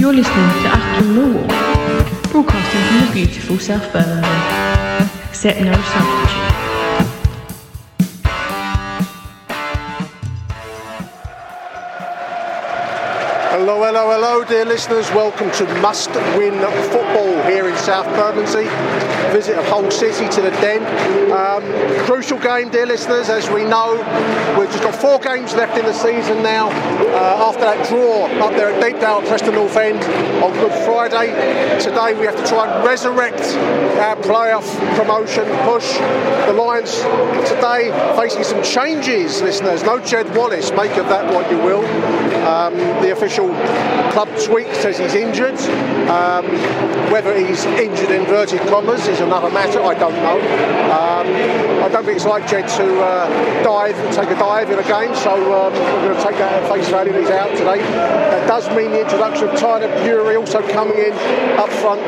You're listening to After Law, broadcasting from the beautiful South Bermondsey. Accept no substitute. Hello, hello, hello, dear listeners. Welcome to Must Win Football here in South Bermondsey. Visit of Hull City to the Den. Um, crucial game, dear listeners. As we know, we've just got four games left in the season now. Uh, after that draw up there at Deepdale, Preston North End on Good Friday, today we have to try and resurrect our playoff promotion push. The Lions today facing some changes, listeners. No Jed Wallace. Make of that what you will. Um, the official club tweet says he's injured. Um, whether he's injured in inverted commas is another matter. I don't know. Um, I don't think it's like Jed to uh, dive, and take a dive in a game. So um, we're going to take that at face value. He's out today. That does mean the introduction of Tyler Burey also coming in up front.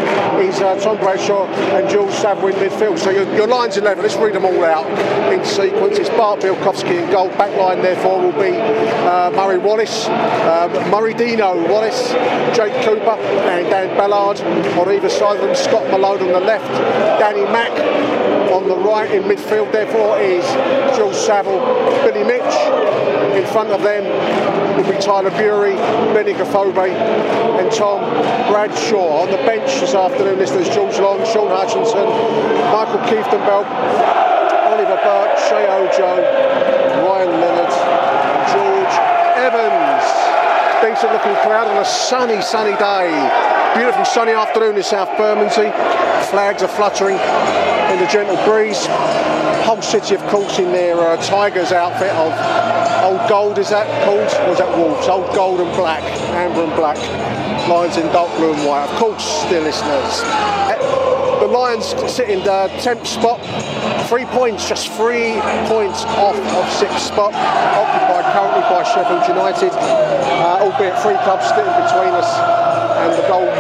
Is uh, Tom Bradshaw and George Saville in midfield. So your, your lines 11. Let's read them all out in sequence. It's Bart Bialkowski in goal. Back line therefore will be uh, Murray Wallace, um, Murray Dino Wallace, Jake Cooper, and Dan Ballard on either side of them. Scott Malone on the left, Danny Mack on the right in midfield. Therefore is George Saville, Billy Mitch. In front of them will be Tyler Burey, Benik Afobe, and Tom Bradshaw. On the bench this afternoon, listeners George Long, Sean Hutchinson, Maikel Kieftenbeld, Oliver Burke, Sheyi Ojo, Ryan Leonard, Evans. Decent looking crowd on a sunny, sunny day. Beautiful sunny afternoon in South Bermondsey. Flags are fluttering in the gentle breeze. Hull City, of course, in their uh, Tigers outfit of old gold, is that called? Is that Wolves? Old gold and black, amber and black. Lions in dark blue and white. Of course, dear listeners. Lions sit in the 10th spot, three points, just three points off of sixth spot, occupied currently by Sheffield United, uh, albeit three clubs sitting between us and the gold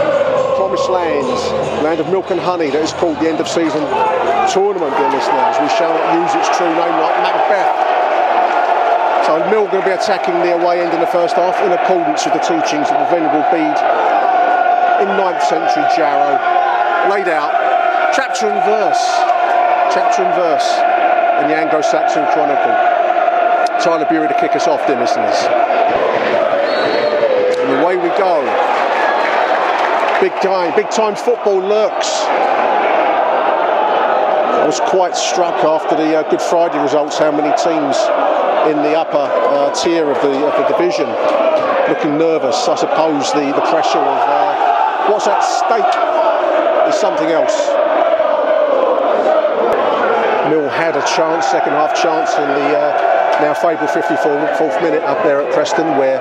promised lands, land of milk and honey that is called the end of season tournament, dear listeners. We shall not use its true name like Macbeth. So Mill going to be attacking the away end in the first half in accordance with the teachings of the Venerable Bede in 9th century Jarrow, laid out chapter and verse, chapter and verse in the Anglo-Saxon Chronicle. Tyler Burey to kick us off, dear listeners. And away we go. Big time, big time football lurks. I was quite struck after the uh, Good Friday results how many teams in the upper uh, tier of the, of the division looking nervous. I suppose the, the pressure of uh, what's at stake is something else. Mill had a chance, second half chance in the uh, now fabled 54th minute up there at Preston where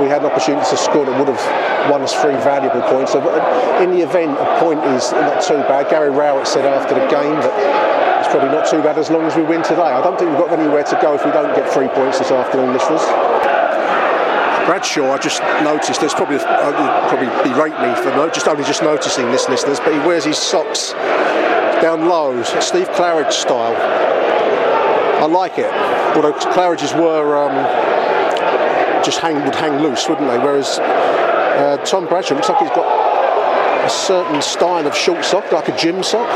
we had an opportunity to score that would have won us three valuable points. So uh, in the event, a point is not too bad. Gary Rowett said after the game that it's probably not too bad as long as we win today. I don't think we've got anywhere to go if we don't get three points this afternoon, listeners. Bradshaw, I just noticed. There's probably uh, probably berate me for no, just only just noticing this, listeners. But he wears his socks down low, Steve Claridge style. I like it. Although Claridge's were um, just hang would hang loose, wouldn't they? Whereas uh, Tom Bradshaw looks like he's got a certain style of short sock, like a gym sock,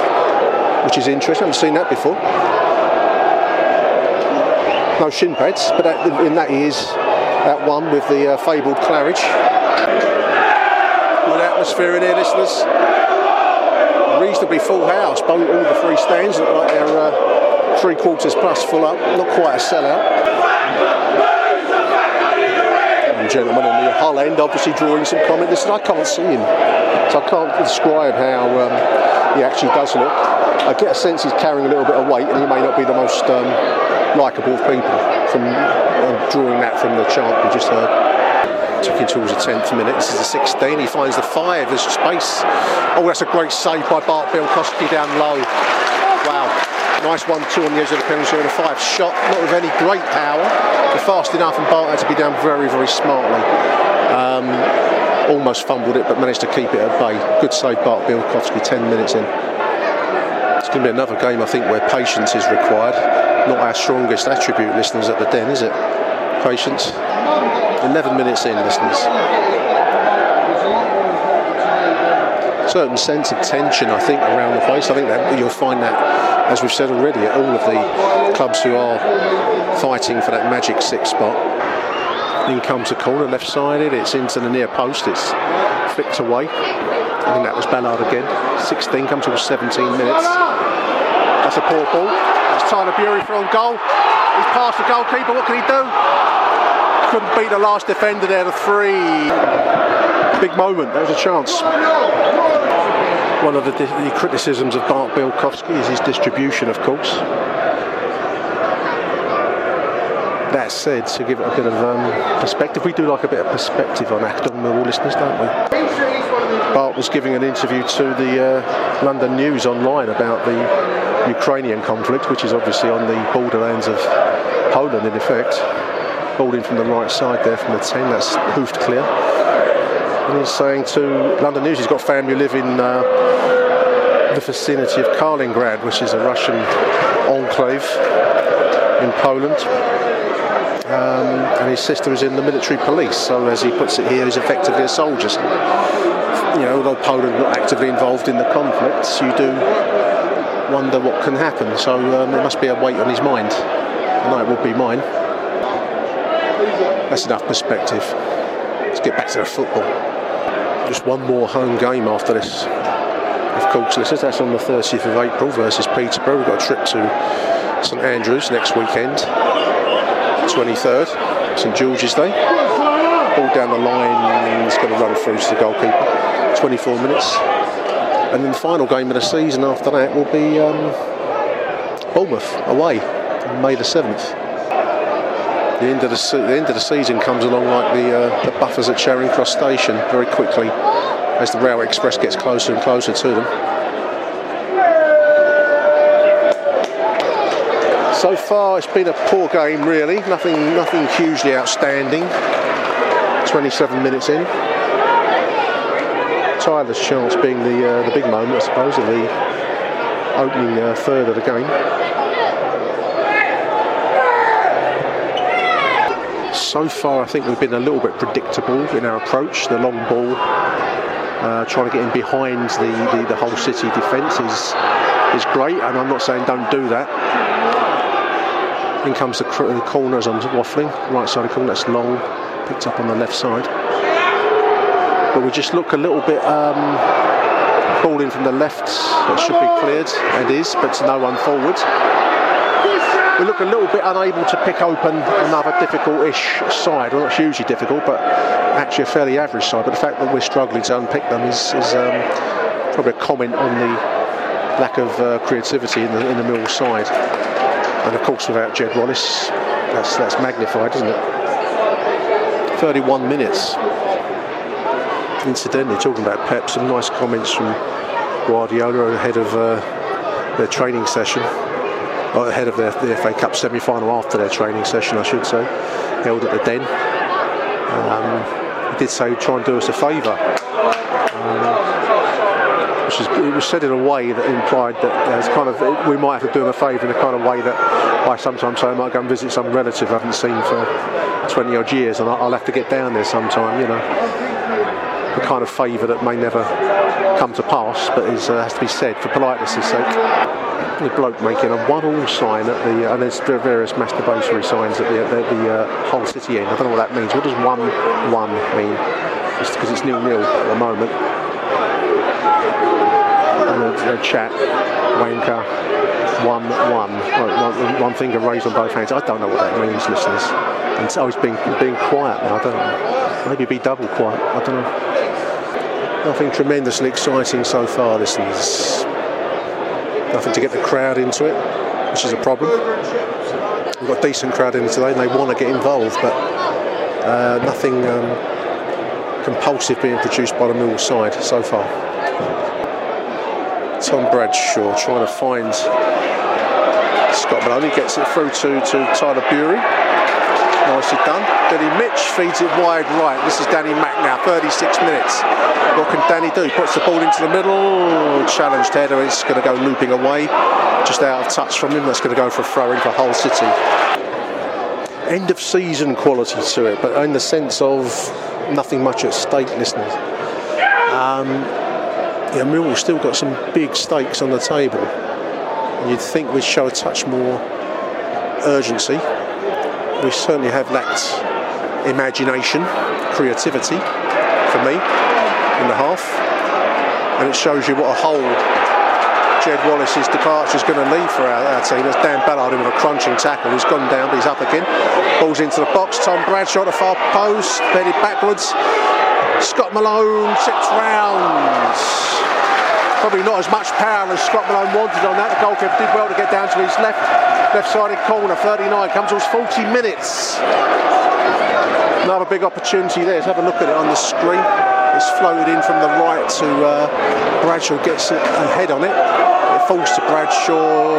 which is interesting. I haven't seen that before. no shin pads, but in that he is that one with the uh, fabled Claridge. Good atmosphere in here, listeners. Reasonably full house. Both all the three stands look like they're uh, three quarters plus full up. Not quite a sellout. And gentleman on the Hull end, obviously drawing some comment. Listen, I can't see him, so I can't describe how um, he actually does look. I get a sense he's carrying a little bit of weight, and he may not be the most um, likeable of people. From uh, drawing that from the chant we just heard. Ticking towards the 10th minute. This is the 16. He finds the five. There's space. Oh, that's a great save by Bart Bialkowski down low. Wow. Nice one, two on the edge of the penalty area. a five shot, not with any great power, but fast enough, and Bart had to be down very, very smartly. Um, almost fumbled it, but managed to keep it at bay. Good save, Bart Bialkowski, 10 minutes in. It's going to be another game, I think, where patience is required. Not our strongest attribute, listeners, at the Den, is it? Patience. 11 minutes in, listeners. Certain sense of tension, I think, around the place. I think that you'll find that, as we've said already, at all of the clubs who are fighting for that magic six spot. In comes a corner, left sided, it's into the near post, it's flicked away. I think that was Ballard again. 16 comes to 17 minutes. That's a poor ball. That's Tyler Burey for on goal. He's past the goalkeeper, what can he do? Couldn't beat the last defender there to three. Big moment, there was a chance. One of the, the criticisms of Bart Bialkowski is his distribution, of course. That said, to give it a bit of um, perspective, we do like a bit of perspective on Achtung Millwall listeners, don't we? Bart was giving an interview to the uh, London News online about the Ukrainian conflict, which is obviously on the borderlands of Poland in effect. Balled in from the right side there from the 10, that's hoofed clear. And he's saying to London News he's got family who live in uh, the vicinity of Kaliningrad, which is a Russian enclave in Poland. Um, and his sister is in the military police, so as he puts it here, he's effectively a soldier. You know, although Poland not actively involved in the conflicts, you do wonder what can happen. So um, there must be a weight on his mind. I know it would be mine. That's enough perspective. Let's get back to the football. Just one more home game after this. Of course, is that's on the 30th of April versus Peterborough. We've got a trip to St Andrews next weekend. 23rd, St George's Day. Ball down the line, it's going to run through to the goalkeeper. 24 minutes. And then the final game of the season after that will be um, Bournemouth away on May the 7th. The end, of the, se- the end of the season comes along like the, uh, the buffers at Charing Cross Station very quickly as the Railway Express gets closer and closer to them. So far, it's been a poor game, really. Nothing, nothing hugely outstanding. 27 minutes in. Tyler's chance being the uh, the big moment, I suppose, of the opening uh, third of the game. So far, I think we've been a little bit predictable in our approach. The long ball, uh, trying to get in behind the, the, the Hull City defence is is great, and I'm not saying don't do that. In comes the, the on waffling, right side of corner, that's long, picked up on the left side. But we just look a little bit um, ball in from the left, that should be cleared, and is, but to no one forward. We look a little bit unable to pick open another difficult-ish side. Well, not hugely difficult, but actually a fairly average side. But the fact that we're struggling to unpick them is, is um, probably a comment on the lack of uh, creativity in the, in the Mill side. And of course, without Jed Wallace, that's, that's magnified, isn't it? 31 minutes. Incidentally, talking about Pep, some nice comments from Guardiola ahead of uh, their training session, ahead of the FA Cup semi-final after their training session, I should say, held at the Den. Um, he did say, try and do us a favour. Um, which is, it was said in a way that implied that there's kind of we might have to do him a favour in the kind of way that I sometimes say I might go and visit some relative I haven't seen for 20 odd years and I'll have to get down there sometime, you know. The kind of favour that may never come to pass, but it uh, has to be said for politeness' sake. The bloke making a one-all sign at the, uh, and there's various masturbatory signs at the, at the uh, Hull City end. I don't know what that means. What does one-one mean? Just because it's nil-nil at the moment. And a, a chat, wanker, one-one. One, one finger raised on both hands. I don't know what that means, listeners. And so he's being being quiet now. I don't know. Maybe be double quiet. I don't know. Nothing tremendously exciting so far, listeners. Nothing to get the crowd into it, which is a problem. We've got a decent crowd in today and they want to get involved, but uh, nothing um, compulsive being produced by the Mill side so far. Tom Bradshaw trying to find Scott Maloney, gets it through to, to Tyler Burey. Nicely done. Danny Mitch feeds it wide right. This is Danny Mack now, 36 minutes. What can Danny do? Puts the ball into the middle. Challenged header. It's going to go looping away. Just out of touch from him. That's going to go for a throw in for Hull City. End of season quality to it, but in the sense of nothing much at stake, listeners. Um, yeah, Millwall still got some big stakes on the table. You'd think we'd show a touch more urgency. We certainly have lacked imagination, creativity for me in the half. And it shows you what a hole Jed Wallace's departure is going to leave for our, our team. There's Dan Ballard in with a crunching tackle. He's gone down, but he's up again. Ball's into the box. Tom Bradshaw at the far post, headed backwards. Scott Malone tips round. Probably not as much power as Scott Malone wanted on that. The goalkeeper did well to get down to his left left-sided corner. 39 comes to 40 minutes. Another big opportunity there. Let's have a look at it on the screen. It's floated in from the right to uh, Bradshaw. Gets it ahead on it. It falls to Bradshaw,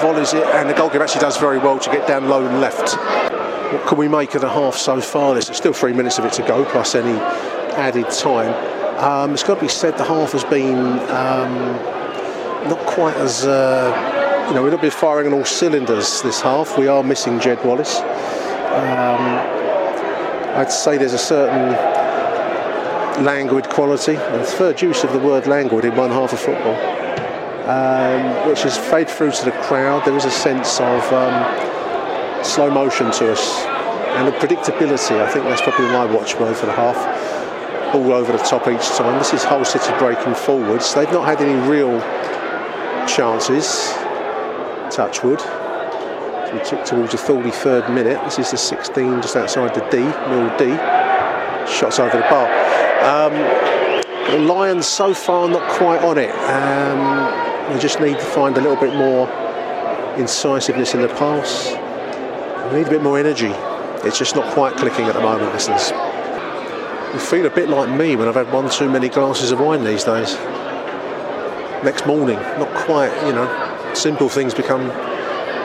volleys it, and the goalkeeper actually does very well to get down low and left. What can we make of the half so far? There's still three minutes of it to go, plus any added time. Um, it's got to be said the half has been um, not quite as uh, you know we're not been firing on all cylinders this half. We are missing Jed Wallace. Um, I'd say there's a certain languid quality, and third use of the word languid in one half of football, um, which has fade through to the crowd. There is a sense of um, slow motion to us and the predictability. I think that's probably my watchword for the half all over the top each time. This is Hull City breaking forwards. They've not had any real chances. Touchwood. So we took towards the 33rd minute. This is the 16 just outside the D, Mill D. Shots over the bar. Um, the Lions so far not quite on it. Um, we just need to find a little bit more incisiveness in the pass. We need a bit more energy. It's just not quite clicking at the moment, listeners. You feel a bit like me when I've had one too many glasses of wine these days. Next morning, not quite, you know, simple things become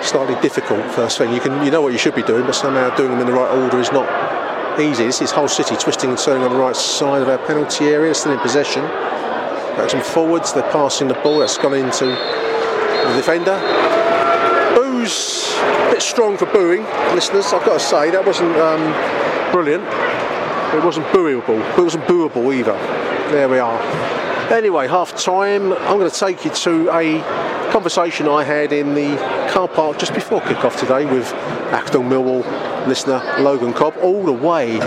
slightly difficult first thing. You can you know what you should be doing, but somehow doing them in the right order is not easy. This is Hull City twisting and turning on the right side of our penalty area, still in possession. Back some forwards, they're passing the ball, that's gone into the defender. Boo's a bit strong for booing, listeners, I've got to say, that wasn't um, brilliant. It wasn't booable, it wasn't booable either. There we are. Anyway, half time, I'm going to take you to a conversation I had in the car park just before kick-off today with Achtung Millwall listener Logan Cobb, all the way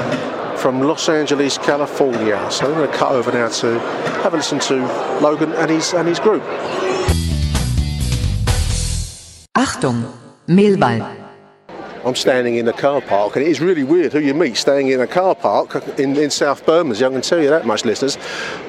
from Los Angeles, California. So I'm going to cut over now to have a listen to Logan and his and his group. Achtung, Millwall. I'm standing in a car park, and it is really weird who you meet staying in a car park in, in South Bermondsey. I can tell you that much, listeners.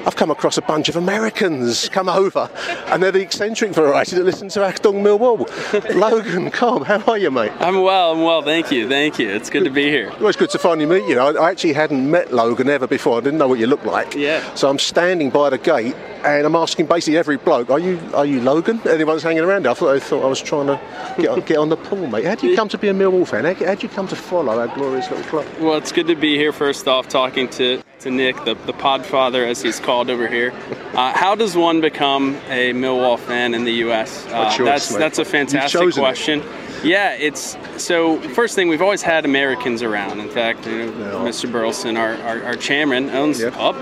I've come across a bunch of Americans come over, and they're the eccentric variety that listen to Achtung Millwall. Logan, Cobb, how are you, mate? I'm well, I'm well, thank you, thank you. It's good to be here. Well, it's good to finally meet you. I, I actually hadn't met Logan ever before. I didn't know what you looked like. Yeah. So I'm standing by the gate, and I'm asking basically every bloke, "Are you are you Logan?" Anyone's hanging around. I thought I thought I was trying to get on, get on the pool, mate. How do you come to be a Millwall fan? How, how do you come to follow our glorious little club? Well, it's good to be here first off, talking to, to Nick, the, the podfather, as he's called over here. Uh, how does one become a Millwall fan in the U.S.? Uh, choice, that's mate. that's a fantastic chosen it. question. Yeah, it's so. First thing, we've always had Americans around. In fact, you know, Yeah. Mr. Berylson, our, our, our chairman, owns Yep. the pub.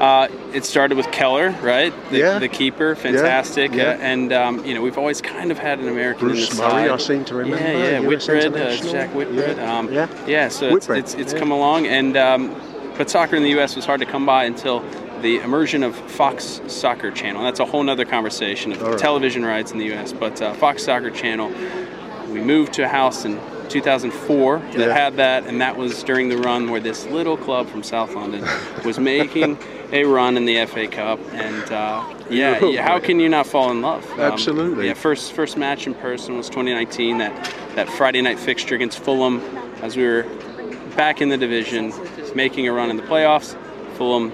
Uh, it started with Keller, right? The, Yeah. the keeper, fantastic. yeah. Uh, and um, you know we've always kind of had an American Bruce in the Murray, side. I seem to remember, Yeah, yeah, Whitbread, uh. Jack Whitbread. Yeah. Um, Yeah. yeah. So it's Whitbread, it's, it's yeah. come along, and um, but soccer in the U.S. was hard to come by until the immersion of Fox Soccer Channel. That's a whole other conversation of right. television rights in the U.S. But uh, Fox Soccer Channel, we moved to a house in 2004 that Yeah. had that, and that was during the run where this little club from South London was making a run in the FA Cup, and uh, yeah, Oh, how can you not fall in love? Um, Absolutely. yeah, first first match in person was 2019. That that Friday night fixture against Fulham, as we were back in the division, making a run in the playoffs. Fulham,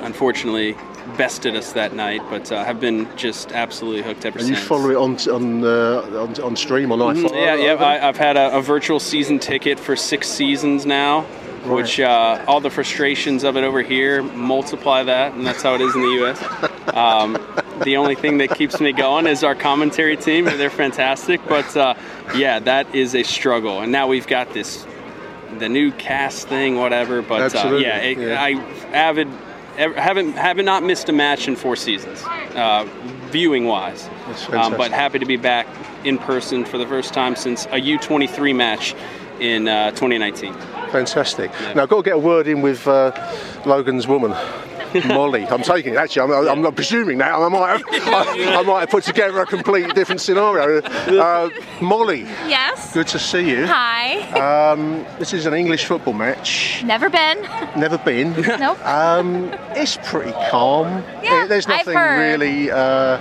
unfortunately, bested us that night, but uh, have been just absolutely hooked ever since. And you follow it on on uh, on, on stream on iPhone. Mhm, Yeah, yeah. I, I've had a, a virtual season ticket for six seasons now, which uh, all the frustrations of it over here multiply that, and that's how it is in the U.S. Um, the only thing that keeps me going is our commentary team. They're fantastic, but uh, yeah, that is a struggle. And now we've got this, the new cast thing, whatever. But uh, yeah, it, yeah. I avid. Haven't haven't not missed a match in four seasons, uh, viewing wise. Um, but happy to be back in person for the first time since a U23 match in uh, 2019. Fantastic. Now, I've got to get a word in with uh, Logan's woman. Molly, I'm taking it. Actually, I'm, I'm not presuming that. I might, have, I, I might have put together a completely different scenario. Uh, Molly, Yes. good to see you. Hi. Um, this is an English football match. Never been. Never been. Nope. Um, it's pretty calm. Yeah, There's I've nothing heard. really. Uh,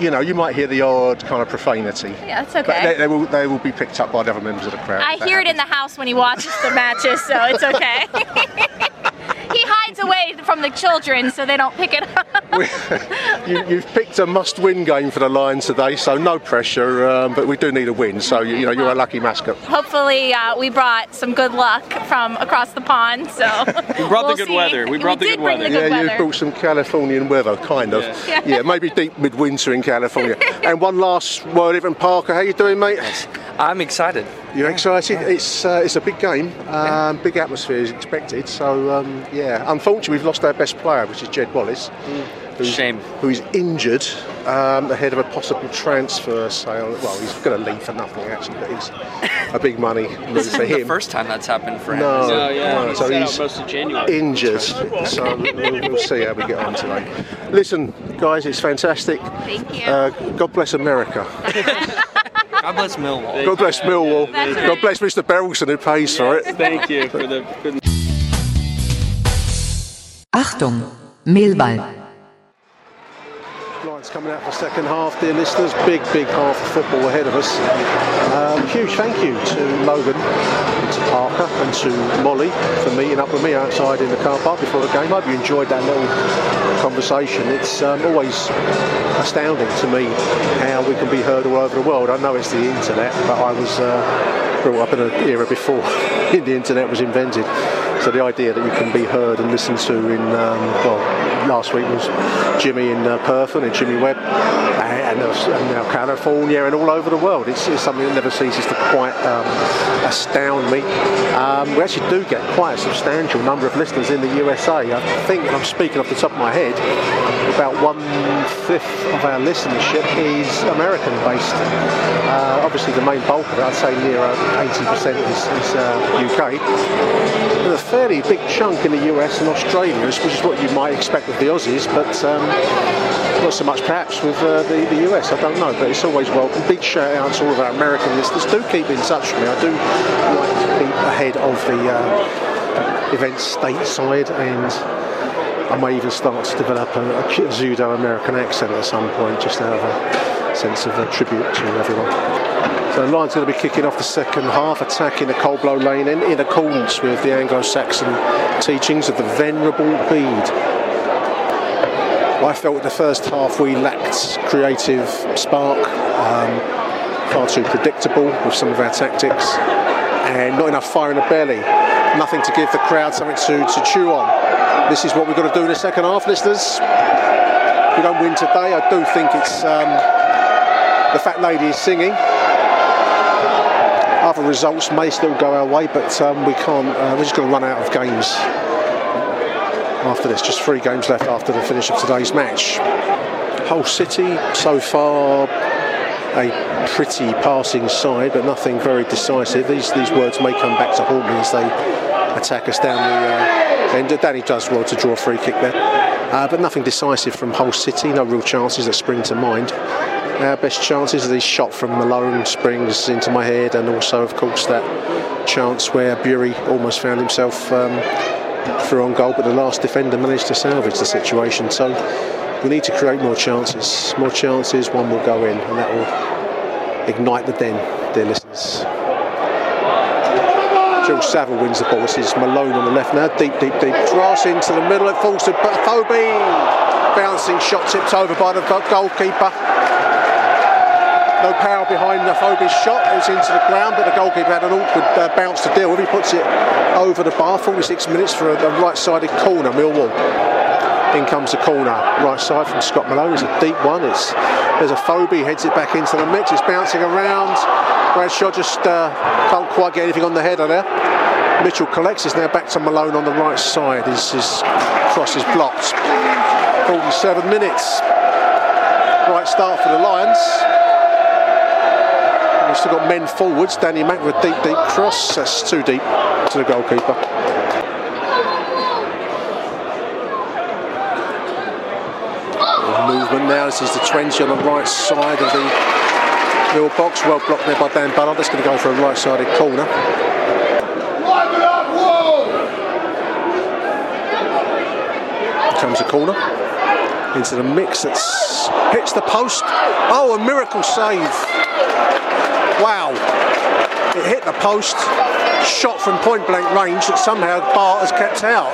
you know, you might hear the odd kind of profanity. Yeah, that's But okay. they, they will, they will be picked up by the other members of the crowd. I hear it in the house when he watches the matches, so it's okay. he hides away from the children so they don't pick it up. you, you've picked a must-win game for the Lions today, so no pressure. Um, but we do need a win, so you, you know you're a lucky mascot. Hopefully, uh, we brought some good luck from across the pond. So we brought the good weather. We brought the good weather. The good yeah, weather. you've brought some Californian weather, kind of. Yeah. Yeah, maybe deep midwinter in California. and one last word, Evan Parker. How you doing, mate? I'm excited. You're excited? It's uh, it's a big game, um, big atmosphere is expected. So um, yeah, unfortunately we've lost our best player, which is Jed Wallace. who's- Shame. Who is injured um, ahead of a possible transfer sale. Well, he's going to leave for nothing actually, but he's a big money move This for isn't the first time that's happened for him. No. is it? Oh yeah, no, he so he's out most of January. Injured, so we'll, we'll see how we get on today. Listen, guys, it's fantastic. Thank you. Uh, God bless America. God bless Millwall. God bless Millwall. God bless Mr. Berylson who pays for it. Thank you for the. For the Achtung, Millwall. Coming out for second half, dear listeners. Big, big half of football ahead of us. Um, huge thank you to Logan, and to Parker, and to Molly for meeting up with me outside in the car park before the game. I hope you enjoyed that little conversation. It's um, always astounding to me how we can be heard all over the world. I know it's the internet, but I was uh, brought up in an era before the internet was invented. So the idea that you can be heard and listened to in, um, well, last week was Jimmy in uh, Perth and Jimmy Webb, and, and, and now California and all over the world. It's, it's something that never ceases to quite um, astound me. Um, we actually do get quite a substantial number of listeners in the USA. I think, I'm speaking off the top of my head, about one fifth of our listenership is American based. Uh, obviously, the main bulk of it, I'd say near 80% is, is uh, UK. Fairly big chunk in the US and Australia, which is what you might expect with the Aussies, but um, not so much perhaps with uh, the, the US, I don't know, but it's always welcome. Big shout out to all of our American listeners. Do keep in touch with me. I do like to keep ahead of the uh, events stateside and I may even start to develop a, a pseudo American accent at some point, just out of a sense of a tribute to everyone. The Lions going to be kicking off the second half, attacking the Coldblow Lane end in accordance with the Anglo-Saxon teachings of the Venerable Bede. I felt in the first half we lacked creative spark, um, far too predictable with some of our tactics, and not enough fire in the belly. Nothing to give the crowd something to, to chew on. This is what we've got to do in the second half, listeners. If we don't win today, I do think it's um, the fat lady is singing. Other results may still go our way, but um, we can't. Uh, we're just going to run out of games. after this. Just three games left after the finish of today's match. Hull City so far a pretty passing side, but nothing very decisive. These these words may come back to haunt me as they attack us down the uh, end. Danny does well to draw a free kick there, uh, but nothing decisive from Hull City. No real chances that spring to mind. Our best chances these shot from Malone springs into my head, and also, of course, that chance where Burey almost found himself um, through on goal, but the last defender managed to salvage the situation. So we need to create more chances. More chances, one will go in, and that will ignite the den, dear listeners. George Saville wins the ball. This is Malone on the left now. Deep, deep, deep. Cross into the middle. It falls to Afobe. Bouncing shot tipped over by the goalkeeper. No power behind the Thoby's shot. It was into the ground, but the goalkeeper had an awkward uh, bounce to deal with. He puts it over the bar. 46 minutes for a, a right-sided corner, Millwall. In comes the corner, right side from Scott Malone. It's a deep one. It's there's Afobe heads it back into the mix. It's bouncing around. Bradshaw just uh, can't quite get anything on the header there. Mitchell collects. It's now back to Malone on the right side. His, his cross is blocked. 47 minutes. Right start for the Lions. We've still got men forwards. Danny Mack with a deep, deep cross. That's too deep to the goalkeeper. Movement now. This is the 20 on the right side of the middle box. Well blocked there by Dan Ballard. That's going to go for a right-sided corner. Here comes a corner into the mix. That's hits the post. Oh, a miracle save! Wow! It hit the post. Shot from point blank range that somehow Bart has kept out,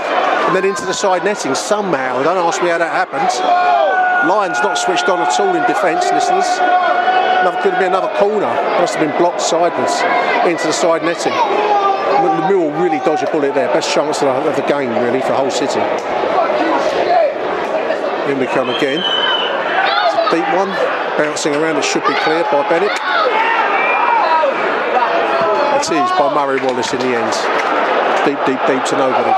and then into the side netting somehow. Don't ask me how that happened. Lions not switched on at all in defence, listeners. Another, could have been another corner. Must have been blocked sideways into the side netting. The Mill really dodged a bullet there. Best chance of the, game, really, for Hull City. In we come again. It's a deep one. Bouncing around, it should be cleared by Bennett. Is by Murray Wallace in the end. Deep, deep, deep to nobody.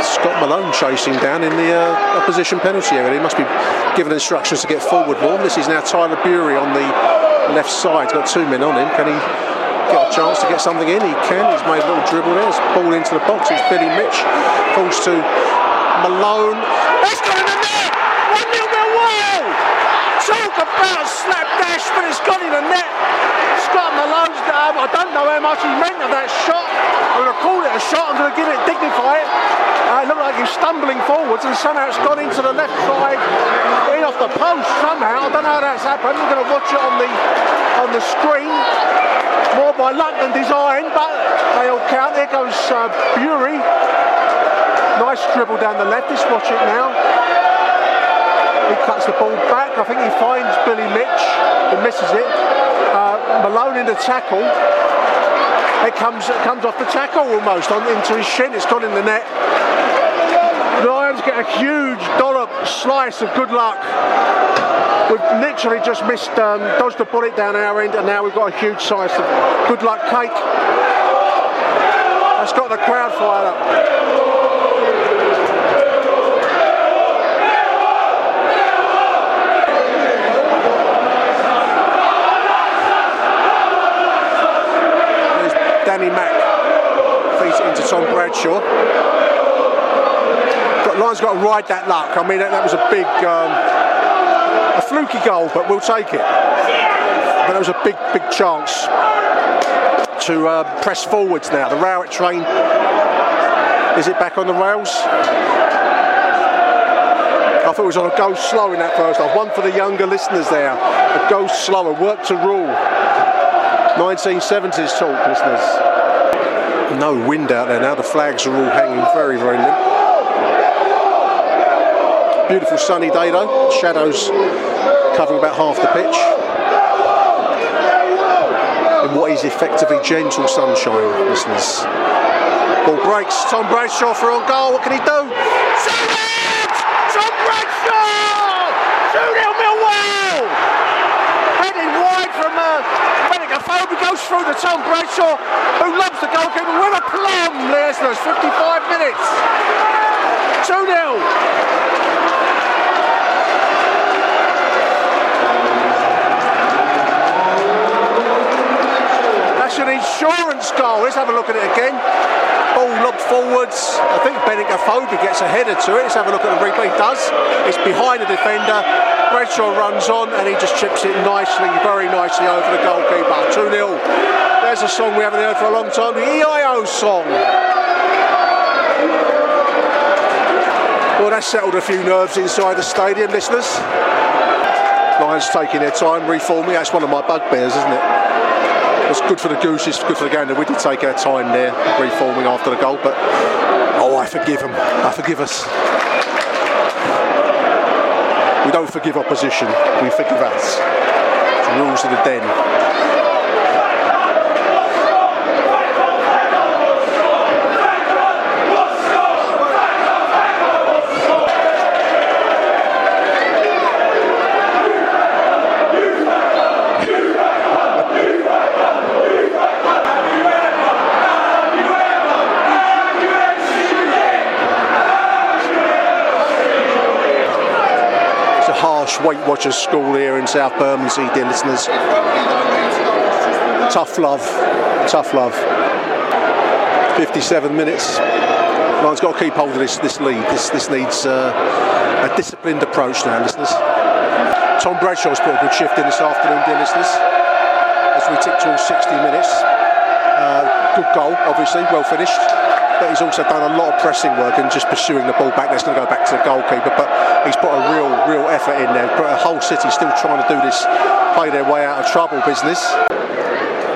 Scott Malone chasing down in the uh, opposition penalty area. He must be given instructions to get forward more. This is now Tyler Burey on the left side. He's got two men on him. Can he get a chance to get something in? He can. He's made a little dribble there. It's ball into the box. It's Billy Mitch. Falls to Malone. It's got in the net! 1 0 Millwall! Talk about slapdash, but it's gone in the net. I don't know how much he meant of that shot. I'm going to call it a shot. I'm going to give it, dignify it. Uh, it looked like he was stumbling forwards and somehow it's gone into the left side, in off the post somehow. I don't know how that's happened. We're going to watch it on the on the screen. More by luck than design, but they all count. There goes uh, Burey. Nice dribble down the left. Let's watch it now. He cuts the ball back. I think he finds Billy Mitch and misses it. Malone in the tackle. It comes it comes off the tackle almost on into his shin. It's gone in the net. The Lions get a huge dollop slice of good luck. We've literally just missed, um, dodged a bullet down our end, and now we've got a huge slice of good luck cake. That's got the crowd fired up. There's Danny Mack feeds it into Tom Bradshaw. Got, Lions got to ride that luck. I mean, that, that was a big, um, a fluky goal, but we'll take it. But that was a big, big chance to uh, press forwards now. The Rowett train, is it back on the rails? I thought it was on a go slow in that first half. One for the younger listeners there. A go slower, work to rule. 1970s talk, listeners. No wind out there now. The flags are all hanging very, very limp. Beautiful sunny day though. Shadows covering about half the pitch. In what is effectively gentle sunshine, listeners. Ball breaks. Tom Bradshaw for on goal. What can he do? Save it! Tom Bradshaw! 2 0 Millwall! Headed wide from uh, Benik Afobe goes through to Tom Bradshaw, who loves the goalkeeper with a plum, listeners. 55 minutes. 2 0. That's an insurance goal. Let's have a look at it again. Ball lobbed forwards. I think Benik Afobe gets a header to it. Let's have a look at the replay. He does. It's behind the defender. Bradshaw runs on and he just chips it nicely, very nicely over the goalkeeper. 2 0. There's a song we haven't heard for a long time the EIO song. Well, that settled a few nerves inside the stadium, listeners. Lions taking their time, reforming. That's one of my bugbears, isn't it? It's good for the Gooses, good for the game. We did take our time there, reforming after the goal, but oh, I forgive them. I forgive us. We don't forgive opposition, we forgive us. It's rules of the den. It's a Watchers school here in South Bermondsey, dear listeners. Tough love, tough love. 57 minutes. Lions got to keep hold of this, this lead. This, this needs uh, a disciplined approach now, listeners. Tom Bradshaw's put a good shift in this afternoon, dear listeners, as we tick towards 60 minutes. Uh, good goal, obviously, well finished. But he's also done a lot of pressing work and just pursuing the ball back. That's going to go back to the goalkeeper. But he's put a real, real effort in there. But a Hull City still trying to do this, play their way out of trouble business.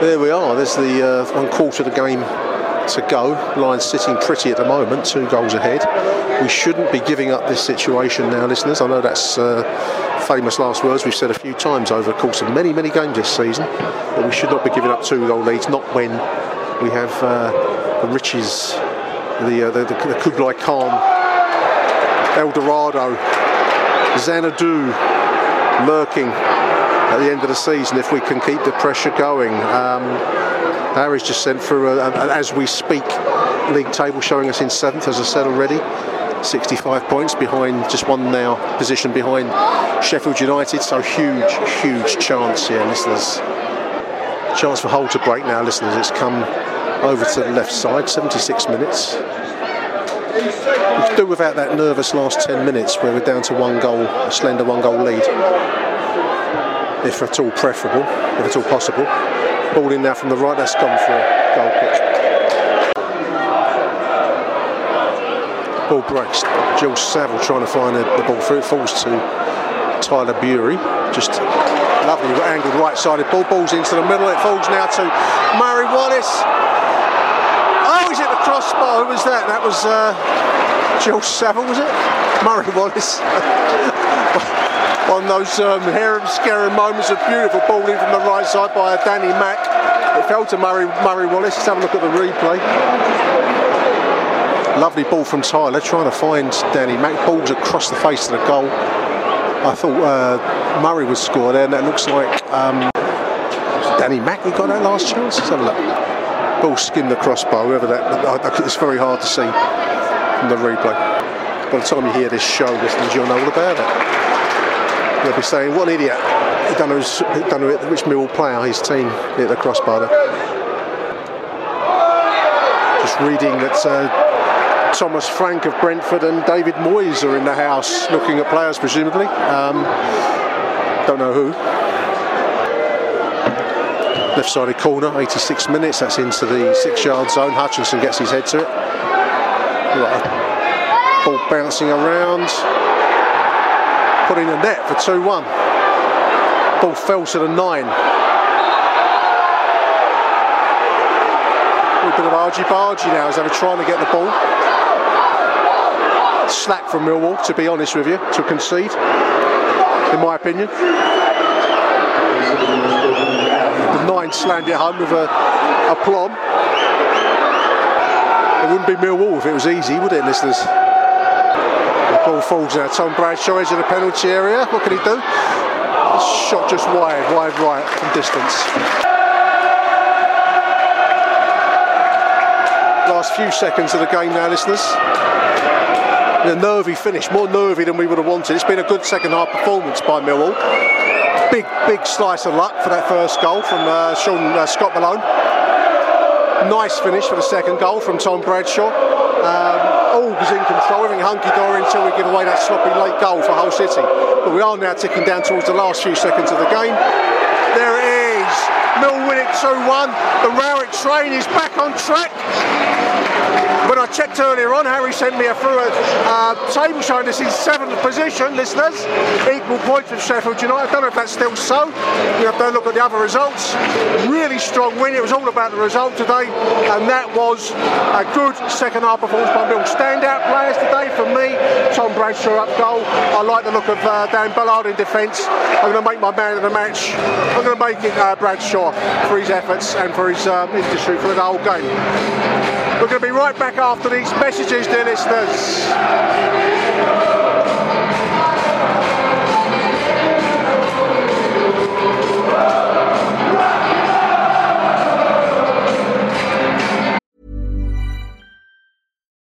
There we are. There's the uh, one quarter of the game to go. Lions sitting pretty at the moment, two goals ahead. We shouldn't be giving up this situation now, listeners. I know that's uh, famous last words we've said a few times over the course of many, many games this season. But we should not be giving up two goal leads, not when we have uh, the riches, the, uh, the, the, the Kublai Khan, El Dorado, Xanadu lurking at the end of the season if we can keep the pressure going. Um, Harry's just sent through, a, a- as we speak, league table showing us in seventh, as I said already. 65 points behind, just one now position behind Sheffield United. So huge, huge chance here, listeners. Chance for Hull to break now, listeners. It's come over to the left side, 76 minutes. Do without that nervous last 10 minutes where we're down to one goal, a slender one goal lead. If at all preferable, if at all possible. Ball in now from the right, that's gone for a goal kick. Ball breaks. George Saville trying to find the, the ball through. It falls to Tyler Burey. Just lovely angled right sided ball. Ball's into the middle. It falls now to Murray Wallace. Oh, he's crossbar. Who was that? That was uh, George Saville, was it? Murray Wallace. On those um, harem scaring moments of beautiful ball in from the right side by Danny Mack. It fell to Murray, Murray Wallace. Let's have a look at the replay. Lovely ball from Tyler, trying to find Danny Mack. Balls across the face of the goal. I thought uh, Murray would score there, and that looks like um, Danny Mack who got that last chance. Let's have a look. Ball skimmed the crossbar, whoever that. It's very hard to see from the replay. By the time you hear this show, listeners, you'll know all about it. You'll be saying, "What an idiot! He don't who's- he don't which Mill player his team hit the crossbar." There. Just reading that uh, Thomas Frank of Brentford and David Moyes are in the house looking at players, presumably. Um, don't know who. Left sided corner, 86 minutes. That's into the six yard zone. Hutchinson gets his head to it. Ball bouncing around. Put in the net for 2 1. Ball fell to the nine. A bit of argy bargy now as they were trying to get the ball. Slack from Millwall, to be honest with you, to concede, in my opinion nine slammed it home with a, a plum. It wouldn't be Millwall if it was easy, would it, listeners? The ball falls now. Tom Bradshaw is in the penalty area. What can he do? Shot just wide, wide right from distance. Last few seconds of the game now, listeners a nervy finish, more nervy than we would have wanted. It's been a good second half performance by Millwall. Big, big slice of luck for that first goal from uh, Sean uh, Scott Malone. Nice finish for the second goal from Tom Bradshaw. Um, all was in control, everything hunky dory until we give away that sloppy late goal for Hull City. But we are now ticking down towards the last few seconds of the game. There it is. Mill win it 2 1. The Rowett train is back on track. When I checked earlier on, Harry sent me a through a uh, table showing this in seventh position, listeners. Equal points with Sheffield United. I don't know if that's still so. You have to look at the other results. Really strong win. It was all about the result today, and that was a good second half performance by Mill. Standout players today for me. Tom Bradshaw up goal. I like the look of uh, Dan Ballard in defence. I'm going to make my man of the match. I'm going to make it uh, Bradshaw for his efforts and for his um, industry for the whole game. We're going to be right back after these messages, dear listeners.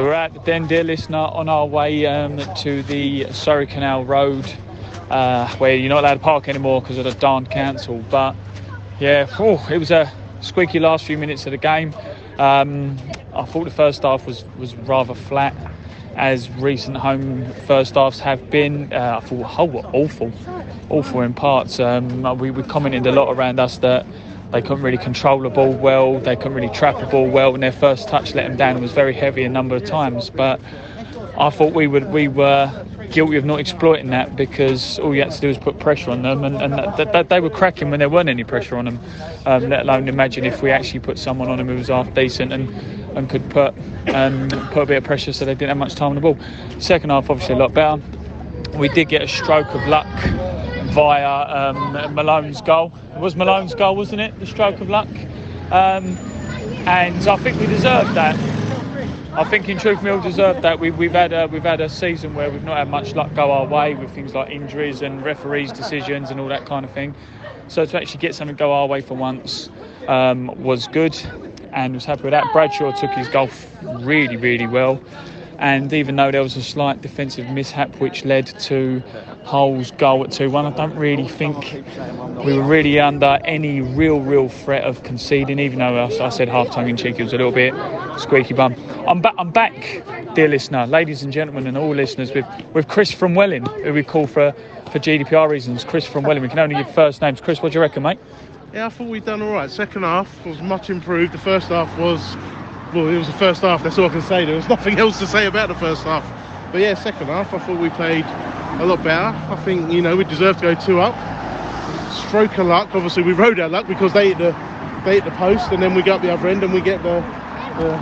So we're at the Den, dear listener, on our way um, to the Surrey Canal Road, uh, where you're not allowed to park anymore because of the darn council. But yeah, phew, it was a squeaky last few minutes of the game. Um, I thought the first half was, was rather flat, as recent home first halves have been. Uh, I thought Hull were awful, awful in parts. Um, we, we commented a lot around us that they couldn't really control the ball well, they couldn't really trap the ball well, and their first touch let them down and was very heavy a number of times. But I thought we would we were guilty of not exploiting that because all you had to do was put pressure on them, and, and that, that, they were cracking when there weren't any pressure on them. Um, let alone imagine if we actually put someone on them who was half decent and and could put um, put a bit of pressure so they didn't have much time on the ball. Second half obviously a lot better. We did get a stroke of luck via um, Malone's goal. It was Malone's goal, wasn't it? The stroke of luck. Um, and I think we deserved that. I think in truth, Mill deserved that. We, we've had a, we've had a season where we've not had much luck go our way with things like injuries and referees' decisions and all that kind of thing. So to actually get something go our way for once um, was good, and was happy with that. Bradshaw took his golf really, really well. And even though there was a slight defensive mishap which led to Hull's goal at 2 1, I don't really think we were really under any real, real threat of conceding, even though I, I said half tongue in cheek, it was a little bit squeaky bum. I'm, ba- I'm back, dear listener, ladies and gentlemen, and all listeners, with, with Chris from Welling, who we call for, for GDPR reasons. Chris from Welling, we can only give first names. Chris, what do you reckon, mate? Yeah, I thought we'd done all right. Second half was much improved. The first half was, well, it was the first half. That's all I can say. There was nothing else to say about the first half. But yeah, second half, I thought we played a lot better. I think you know we deserved to go two up. Stroke of luck. Obviously, we rode our luck because they hit the they hit the post, and then we go up the other end and we get the, the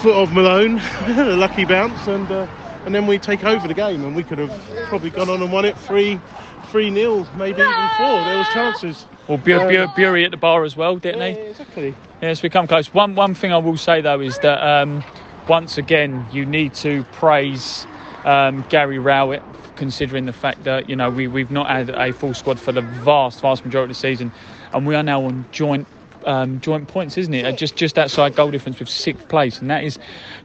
foot of Malone, a lucky bounce, and uh, and then we take over the game, and we could have probably gone on and won it three, three nil, maybe even four. There was chances. Well, Bu- Um, Bu- Burey at the bar as well, didn't he? Exactly. Yes, we come close. One one thing I will say though is that um, once again you need to praise um, Gary Rowett, considering the fact that you know we we've not had a full squad for the vast vast majority of the season, and we are now on joint. Um, joint points, isn't it? Just just outside goal difference with sixth place, and that is,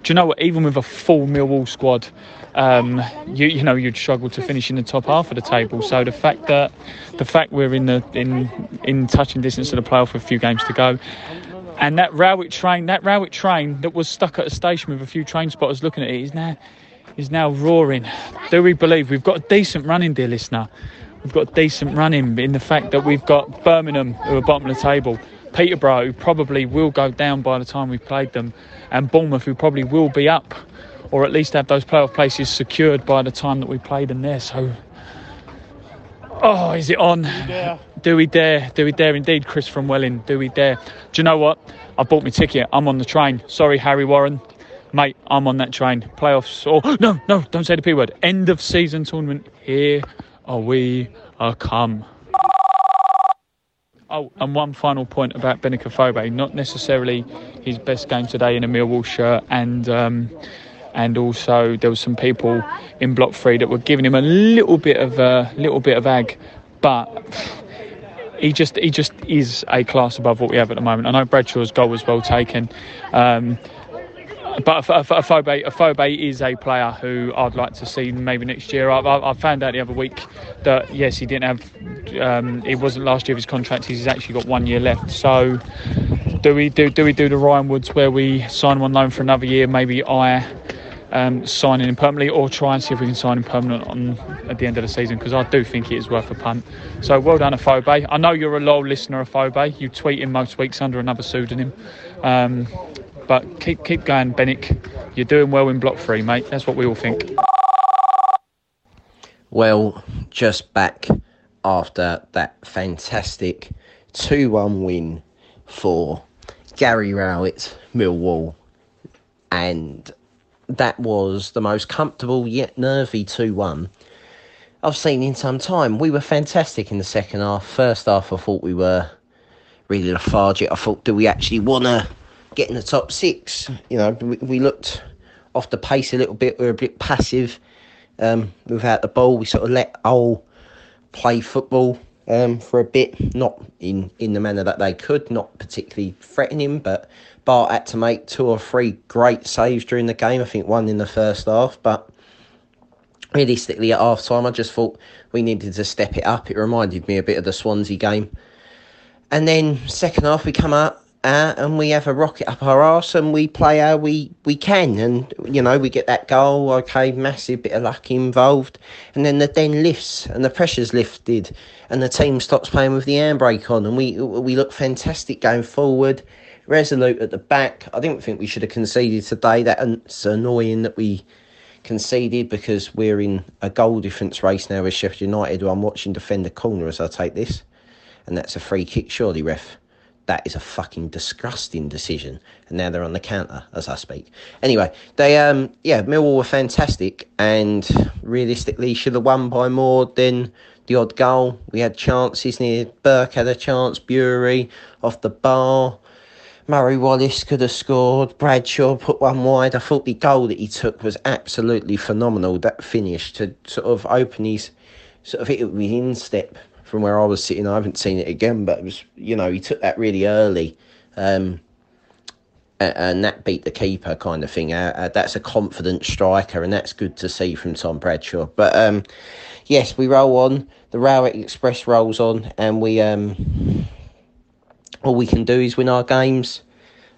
do you know what? Even with a full Millwall squad, um, you you know you'd struggle to finish in the top half of the table. So the fact that the fact we're in the in in touching distance of the playoff with a few games to go, and that Rowett train, that Rowett train that was stuck at a station with a few train spotters looking at it, is now is now roaring. Do we believe we've got a decent running, dear listener? We've got a decent running in the fact that we've got Birmingham who are bottom of the table, Peterborough who probably will go down by the time we've played them, and Bournemouth who probably will be up, or at least have those playoff places secured by the time that we play them there. So, oh, is it on? Do we dare? Do we dare indeed, Chris from Welling? Do we dare? Do you know what? I bought my ticket. I'm on the train. Sorry, Harry Warren. Mate, I'm on that train. Playoffs. Oh, no, no, don't say the P word. End of season tournament. Here are we are come. Oh, and one final point about Benik Afobe. Not necessarily his best game today in a Millwall shirt, and um, and also there were some people in Block Three that were giving him a little bit of a little bit of ag, but he just he just is a class above what we have at the moment. I know Bradshaw's goal was well taken. Um, but a, a, Phobe, Afobe is a player who I'd like to see maybe next year. I, I, I found out the other week that yes, he didn't have, um, it wasn't last year of his contract. He's actually got one year left. So do we do do we do the Ryan Woods where we sign one loan for another year? Maybe I um, sign him permanently, or try and see if we can sign him permanent on at the end of the season because I do think it is worth a punt. So well done, Afobe. I know you're a loyal listener of Phobe. You tweet him most weeks under another pseudonym. Um, but keep keep going, Benik. You're doing well in block three, mate. That's what we all think. Well, just back after that fantastic 2 1 win for Gary Rowett, Millwall. And that was the most comfortable yet nervy 2 1 I've seen in some time. We were fantastic in the second half. First half, I thought we were really lethargic. I thought, do we actually want to get in the top six? You know, we, we looked off the pace a little bit. We were a bit passive um, without the ball. We sort of let Hull play football um, for a bit, not in, in the manner that they could, not particularly threatening, but Bart had to make two or three great saves during the game. I think one in the first half, but realistically at half time, I just thought we needed to step it up. It reminded me a bit of the Swansea game. And then second half, we come out uh, and we have a rocket up our arse and we play how we, we can. And, you know, we get that goal, okay, massive bit of luck involved. And then the den lifts and the pressure's lifted and the team stops playing with the handbrake on and we, we look fantastic going forward. Resolute at the back. I didn't think we should have conceded today. That's annoying that we conceded because we're in a goal difference race now with Sheffield United, I'm watching defend the corner as I take this. And that's a free kick, surely, ref. That is a fucking disgusting decision. And now they're on the counter as I speak. Anyway, they um yeah, Millwall were fantastic and realistically should have won by more than the odd goal. We had chances near Burke had a chance, Burey off the bar. Murray Wallace could have scored. Bradshaw put one wide. I thought the goal that he took was absolutely phenomenal. That finish to sort of open his sort of it his instep from where I was sitting. I haven't seen it again, but it was you know he took that really early, um, and, and that beat the keeper kind of thing. Uh, uh, that's a confident striker, and that's good to see from Tom Bradshaw. But um, yes, we roll on. The Rowett Express rolls on, and we um, all we can do is win our games.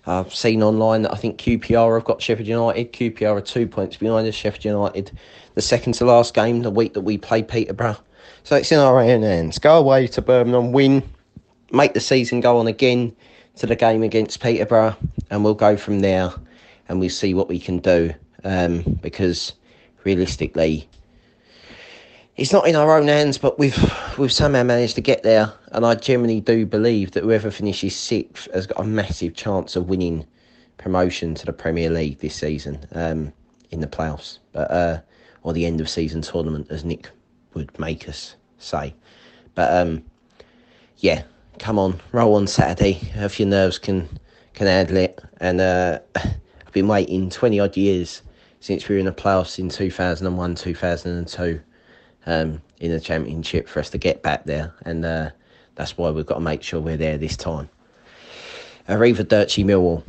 I've seen online that I think QPR have got Sheffield United. QPR are two points behind us. Sheffield United, the second to last game, the week that we play Peterborough. So it's in our own hands. Go away to Birmingham, win, make the season go on again to the game against Peterborough, and we'll go from there and we'll see what we can do. Um, because realistically, it's not in our own hands, but we've we've somehow managed to get there, and I genuinely do believe that whoever finishes sixth has got a massive chance of winning promotion to the Premier League this season um, in the playoffs, but uh, or the end of season tournament, as Nick would make us say. But um, yeah, come on, roll on Saturday. If your nerves can can handle it, and uh, I've been waiting twenty odd years since we were in the playoffs in two thousand and one, two thousand and two, um, in the championship for us to get back there, and uh, that's why we've got to make sure we're there this time. Arrivederci Millwall.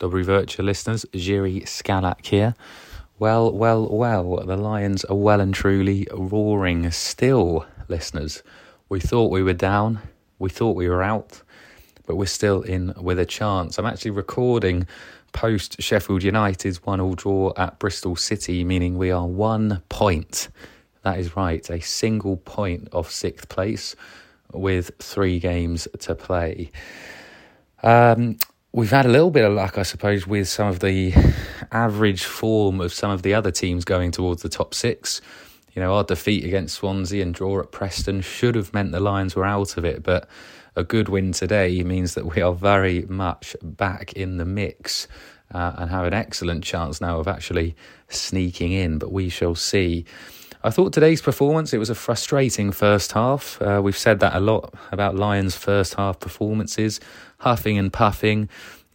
Dobry Virtual listeners, Jiri Skalak here. Well, well, well, the Lions are well and truly roaring still, listeners. We thought we were down, we thought we were out, but we're still in with a chance. I'm actually recording post Sheffield United's one all draw at Bristol City, meaning we are one point. That is right, a single point off sixth place with three games to play. Um, we've had a little bit of luck, I suppose, with some of the average form of some of the other teams going towards the top six. You know, our defeat against Swansea and draw at Preston should have meant the Lions were out of it, but a good win today means that we are very much back in the mix uh, and have an excellent chance now of actually sneaking in, but we shall see. I thought today's performance, it was a frustrating first half. Uh, we've said that a lot about Lions' first half performances, huffing and puffing.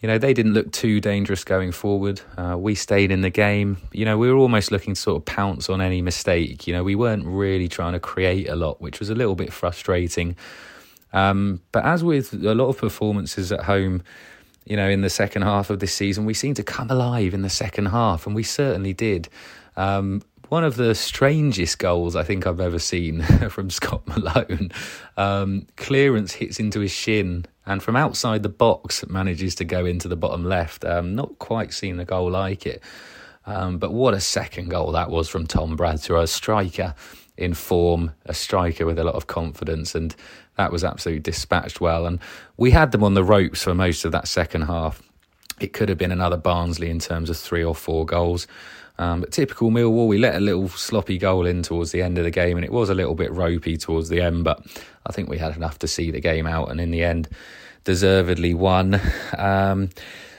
You know, they didn't look too dangerous going forward. Uh, we stayed in the game. You know, we were almost looking to sort of pounce on any mistake. You know, we weren't really trying to create a lot, which was a little bit frustrating. Um, but as with a lot of performances at home, you know, in the second half of this season, we seem to come alive in the second half, and we certainly did. Um, one of the strangest goals I think I've ever seen from Scott Malone. Um, clearance hits into his shin, and from outside the box manages to go into the bottom left. Um, not quite seen a goal like it. Um, but what a second goal that was from Tom Bradshaw, a striker in form, a striker with a lot of confidence, and that was absolutely dispatched well. And we had them on the ropes for most of that second half. It could have been another Barnsley in terms of three or four goals. Um, but typical Millwall, we let a little sloppy goal in towards the end of the game, and it was a little bit ropey towards the end. But I think we had enough to see the game out, and in the end, deservedly won. Um,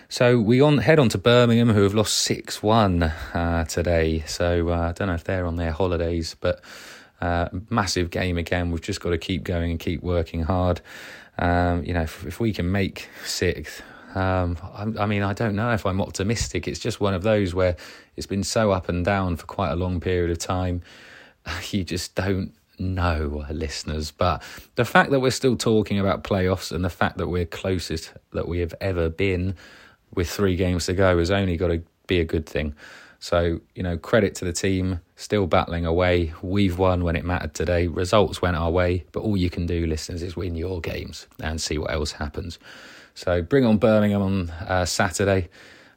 so we on head on to Birmingham, who have lost six one uh, today. So uh, I don't know if they're on their holidays, but uh, massive game again. We've just got to keep going and keep working hard. Um, you know, if, if, we can make sixth, um, I, I, mean, I don't know if I'm optimistic. It's just one of those where it's been so up and down for quite a long period of time. You just don't know, listeners. But the fact that we're still talking about playoffs and the fact that we're closest that we have ever been with three games to go has only got to be a good thing. So, you know, credit to the team, still battling away. We've won when it mattered today. Results went our way, but all you can do, listeners, is win your games and see what else happens. So bring on Birmingham on uh, Saturday.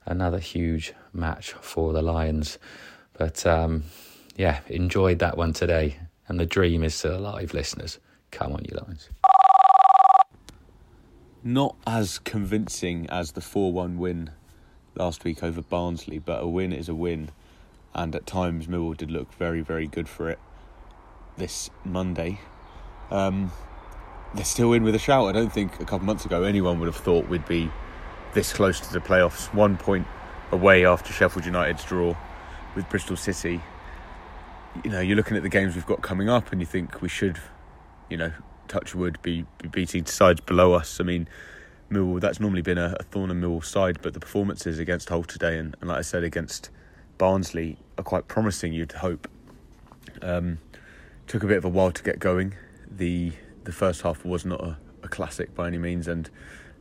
Another huge match for the Lions. But um, yeah, enjoyed that one today. And the dream is still alive, listeners. Come on, you Lions. Not as convincing as the 4 1 win last week over Barnsley, but a win is a win. And at times, Millwall did look very, very good for it this Monday. Um, they're still in with a shout. I don't think a couple of months ago anyone would have thought we'd be this close to the playoffs. One point away after Sheffield United's draw with Bristol City. You know, you're looking at the games we've got coming up, and you think we should, you know, touch wood, be, be beating sides below us. I mean, Millwall, that's normally been a, a thorn in Millwall's side, but the performances against Hull today, and, and, like I said, against Barnsley, are quite promising. You'd hope. Um, took a bit of a while to get going. The the first half was not a, a classic by any means, and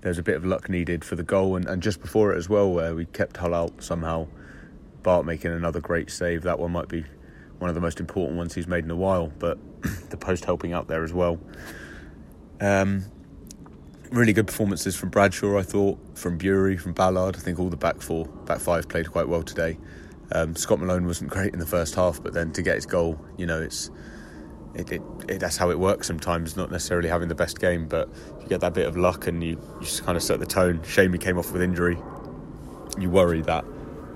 there was a bit of luck needed for the goal, and, and just before it as well, where we kept Hull out somehow. Bart making another great save. That one might be one of the most important ones he's made in a while, but the post helping out there as well. Um, really good performances from Bradshaw, I thought, from Burey, from Ballard. I think all the back four, back five played quite well today. Um, Scott Malone wasn't great in the first half, but then to get his goal, you know, it's it, it, it, that's how it works sometimes. Not necessarily having the best game, but you get that bit of luck and you, you just kind of set the tone. Shame he came off with injury. You worry that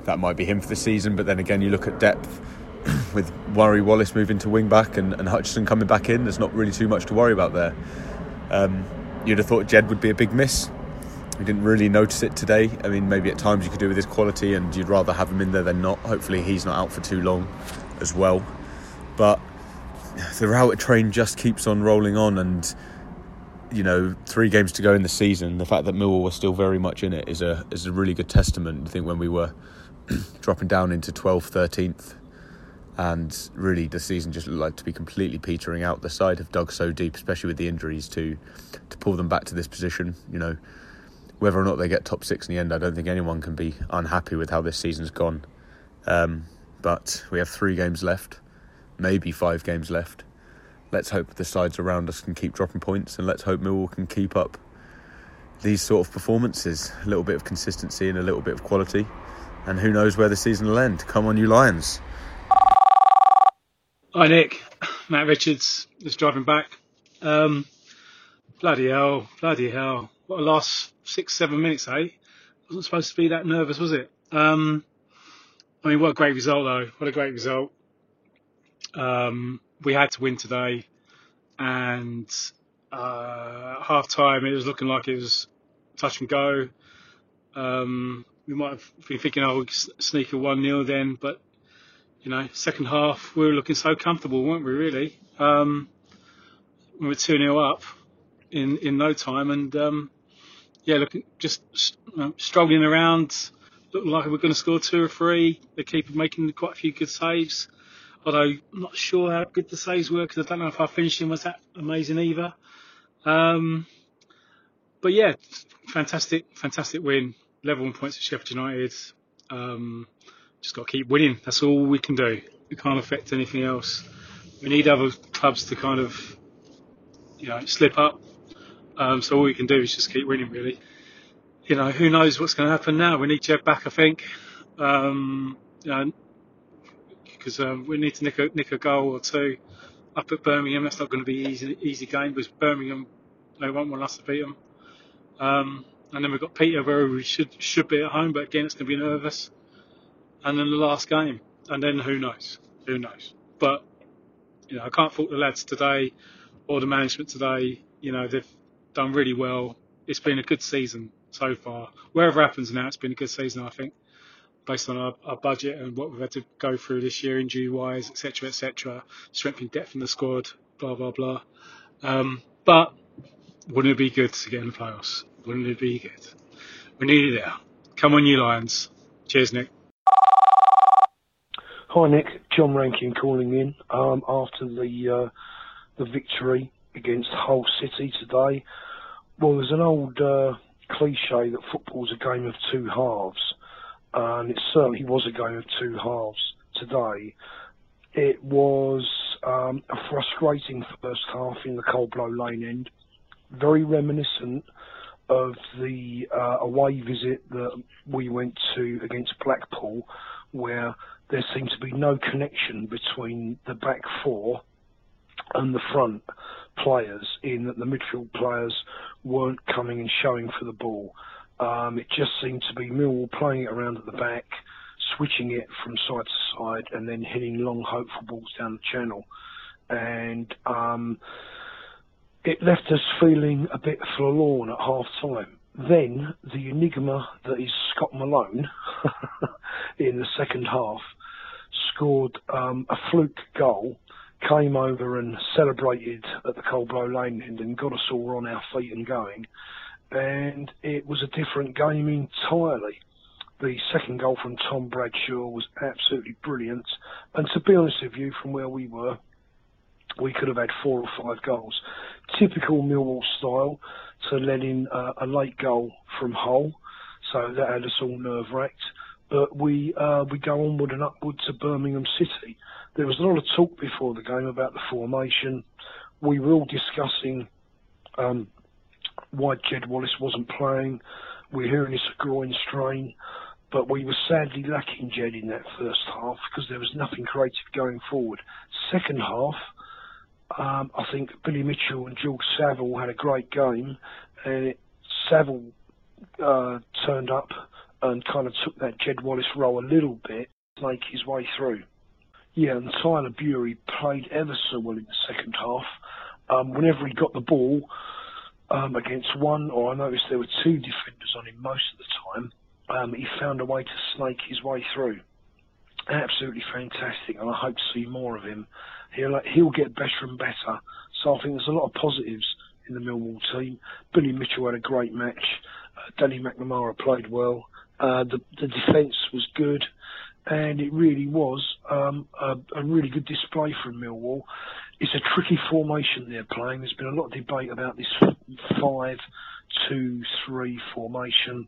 that might be him for the season, but then again, you look at depth with Murray Wallace moving to wing back and, and Hutchinson coming back in. There's not really too much to worry about there. Um, you'd have thought Jed would be a big miss. we didn't really notice it today. I mean, maybe at times you could do with his quality, and you'd rather have him in there than not. Hopefully, he's not out for too long as well. But the Rowett train just keeps on rolling on, and you know, three games to go in the season. The fact that Millwall were still very much in it is a is a really good testament. I think when we were dropping down into 12th, 13th, and really the season just looked like to be completely petering out. The side have dug so deep, especially with the injuries, to to pull them back to this position. You know, whether or not they get top six in the end, I don't think anyone can be unhappy with how this season's gone. Um, but we have three games left, maybe five games left. Let's hope the sides around us can keep dropping points, and let's hope Millwall can keep up these sort of performances. A little bit of consistency and a little bit of quality, and who knows where the season will end. Come on, you Lions! Hi Nick, Matt Richards is driving back. Um, bloody hell, bloody hell! What a last six, seven minutes, eh? Wasn't supposed to be that nervous, was it? Um, I mean, what a great result though! What a great result. Um, we had to win today, and uh, half time it was looking like it was touch and go. Um, we might have been thinking, oh, we'll sneak a 1 0 then, but you know, second half we were looking so comfortable, weren't we? Really, um, we were two 0 up in in no time, and um, yeah, looking just uh, struggling around, looking like we are going to score two or three. They keep making quite a few good saves, although I'm not sure how good the saves were because I don't know if our finishing was that amazing either. Um, but yeah, fantastic, fantastic win. Level one points at Sheffield United. Um, just got to keep winning. That's all we can do. We can't affect anything else. We need other clubs to kind of, you know, slip up. Um, so all we can do is just keep winning, really. You know, who knows what's going to happen now? We need Jed back, I think. Um, you know, because um, we need to nick a, nick a goal or two up at Birmingham. That's not going to be easy easy game because Birmingham they won't want us to beat them. Um, and then we've got Peter where we should should be at home, but again it's going to be nervous and then the last game, and then who knows? Who knows? But you know, I can't fault the lads today or the management today. You know, they've done really well. It's been a good season so far. Wherever happens now, it's been a good season, I think, based on our, our budget and what we've had to go through this year, injury wise, etc., etc., strengthening depth in the squad, blah blah blah. Um, but wouldn't it be good to get in the playoffs? Wouldn't it be good? We need it there. Come on, you Lions. Cheers, Nick. Hi Nick, John Rankin calling in um, after the uh, the victory against Hull City today. Well, there's an old uh, cliche that football's a game of two halves, and it certainly was a game of two halves today. It was um, a frustrating first half in the Coldblow Lane end, very reminiscent of the uh, away visit that we went to against Blackpool, where there seemed to be no connection between the back four and the front players in that the midfield players weren't coming and showing for the ball. Um, it just seemed to be Millwall playing it around at the back, switching it from side to side, and then hitting long, hopeful balls down the channel. And um, it left us feeling a bit forlorn at half time. Then the enigma that is Scott Malone in the second half scored um, a fluke goal, came over and celebrated at the Coldblow Lane end and got us all on our feet and going. And it was a different game entirely. The second goal from Tom Bradshaw was absolutely brilliant. And to be honest with you, from where we were, we could have had four or five goals. Typical Millwall style to let in a late goal from Hull. So that had us all nerve wracked but we uh, we go onward and upward to Birmingham City. There was a lot of talk before the game about the formation. We were all discussing um, why Jed Wallace wasn't playing. We're hearing it's a groin strain, but we were sadly lacking Jed in that first half because there was nothing creative going forward. Second half, um, I think Billy Mitchell and George Saville had a great game, and Saville uh, turned up and kind of took that Jed Wallace role a little bit make his way through. Yeah, and Tyler Burey played ever so well in the second half. Um, whenever he got the ball, um, against one, or I noticed there were two defenders on him most of the time. Um, he found a way to snake his way through. Absolutely fantastic, and I hope to see more of him. He'll he'll get better and better. So I think there's a lot of positives in the Millwall team. Billy Mitchell had a great match. Uh, Danny McNamara played well. Uh, the the defence was good, and it really was um, a, a, really good display from Millwall. It's a tricky formation they're playing. There's been a lot of debate about this five-two-three formation.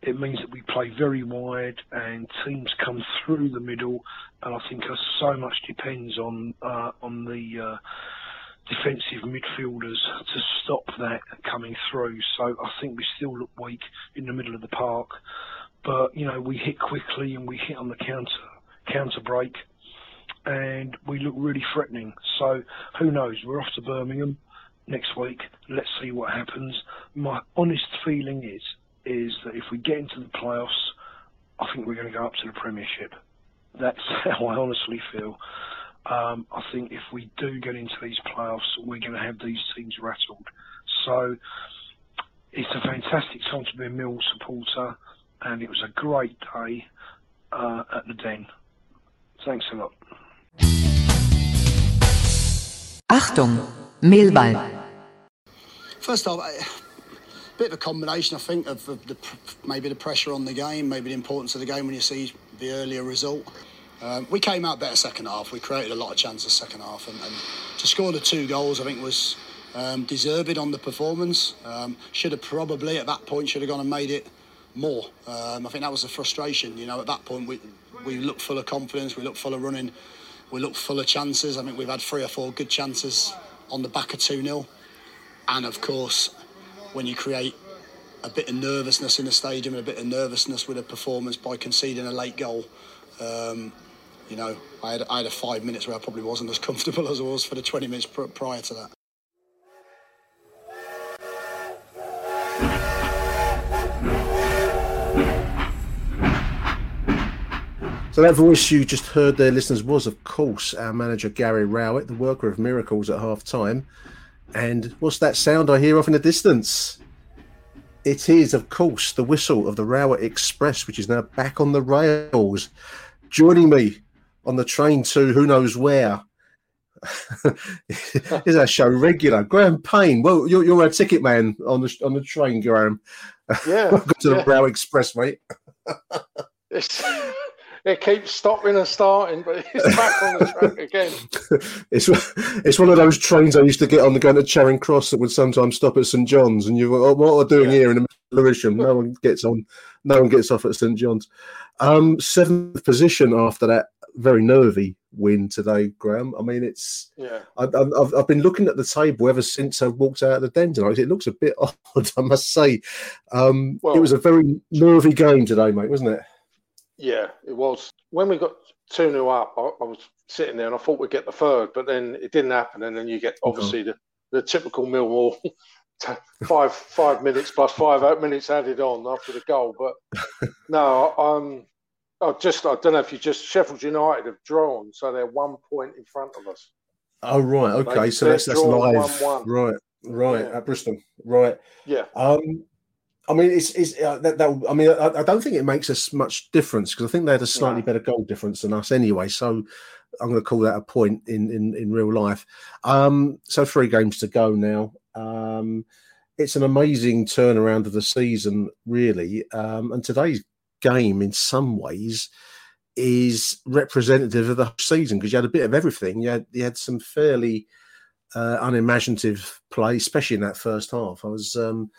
It means that we play very wide and teams come through the middle, and I think so much depends on uh, on the uh, defensive midfielders to stop that coming through. So I think we still look weak in the middle of the park, but you know we hit quickly and we hit on the counter counter break, and we look really threatening. So who knows? We're off to Birmingham next week. Let's see what happens. My honest feeling is is that if we get into the playoffs, I think we're going to go up to the Premiership. That's how I honestly feel. Um, I think if we do get into these playoffs, we're going to have these teams rattled. So it's a fantastic time to be a Mill supporter, and it was a great day uh, at the Den. Thanks a lot. Achtung, Millwall. First off, a bit of a combination, I think, of, of the, maybe the pressure on the game, maybe the importance of the game when you see the earlier result. Um, we came out better second half. We created a lot of chances second half, and, and to score the two goals, I think was um, deserved on the performance. Um, should have probably at that point should have gone and made it more. Um, I think that was the frustration. You know, at that point we we looked full of confidence. We looked full of running. We looked full of chances. I think we've had three or four good chances on the back of two 0 and of course, when you create a bit of nervousness in the stadium and a bit of nervousness with a performance by conceding a late goal. Um, you know, I had, I had a five minutes where I probably wasn't as comfortable as I was for the 20 minutes prior to that. So that voice you just heard there, listeners, was of course our manager Gary Rowett, the worker of miracles at half time. And what's that sound I hear off in the distance? It is, of course, the whistle of the Rowett Express, which is now back on the rails. Joining me on the train to who knows where. is our show regular? Graham Payne. Well, you're, you're a ticket man on the on the train, Graham. Yeah, welcome to yeah. the Rail Express, mate. it keeps stopping and starting, but it's back on the track again. it's it's one of those trains I used to get on the going to Charing Cross that would sometimes stop at St John's, and you oh, "What are we doing yeah. here in the middle of Lewisham?" No one gets on, no one gets off at St John's. Um, seventh position after that very nervy win today, Graham. I mean, it's yeah. I, have I've been looking at the table ever since I walked out of the den tonight. It looks a bit odd, I must say. Um, well, it was a very nervy game today, mate, wasn't it? Yeah, it was. When we got 2 0 up, I, I, was sitting there and I thought we'd get the third, but then it didn't happen. And then you get obviously the, the typical Millwall five five minutes plus five eight minutes added on after the goal. But no, um, I just I don't know if you just Sheffield United have drawn, so they're one point in front of us. Oh right, okay, they, so that's that's live, 1-1. right, right yeah. at Bristol, right, yeah. Um, I mean, it's, it's uh, that, that, I mean, I, I, don't think it makes us much difference because I think they had a slightly better goal difference than us anyway. So I'm going to call that a point in in, in real life. Um, so three games to go now. Um, it's an amazing turnaround of the season, really. Um, and today's game, in some ways, is representative of the season because you had a bit of everything. You had you had some fairly uh, unimaginative play, especially in that first half. I was um,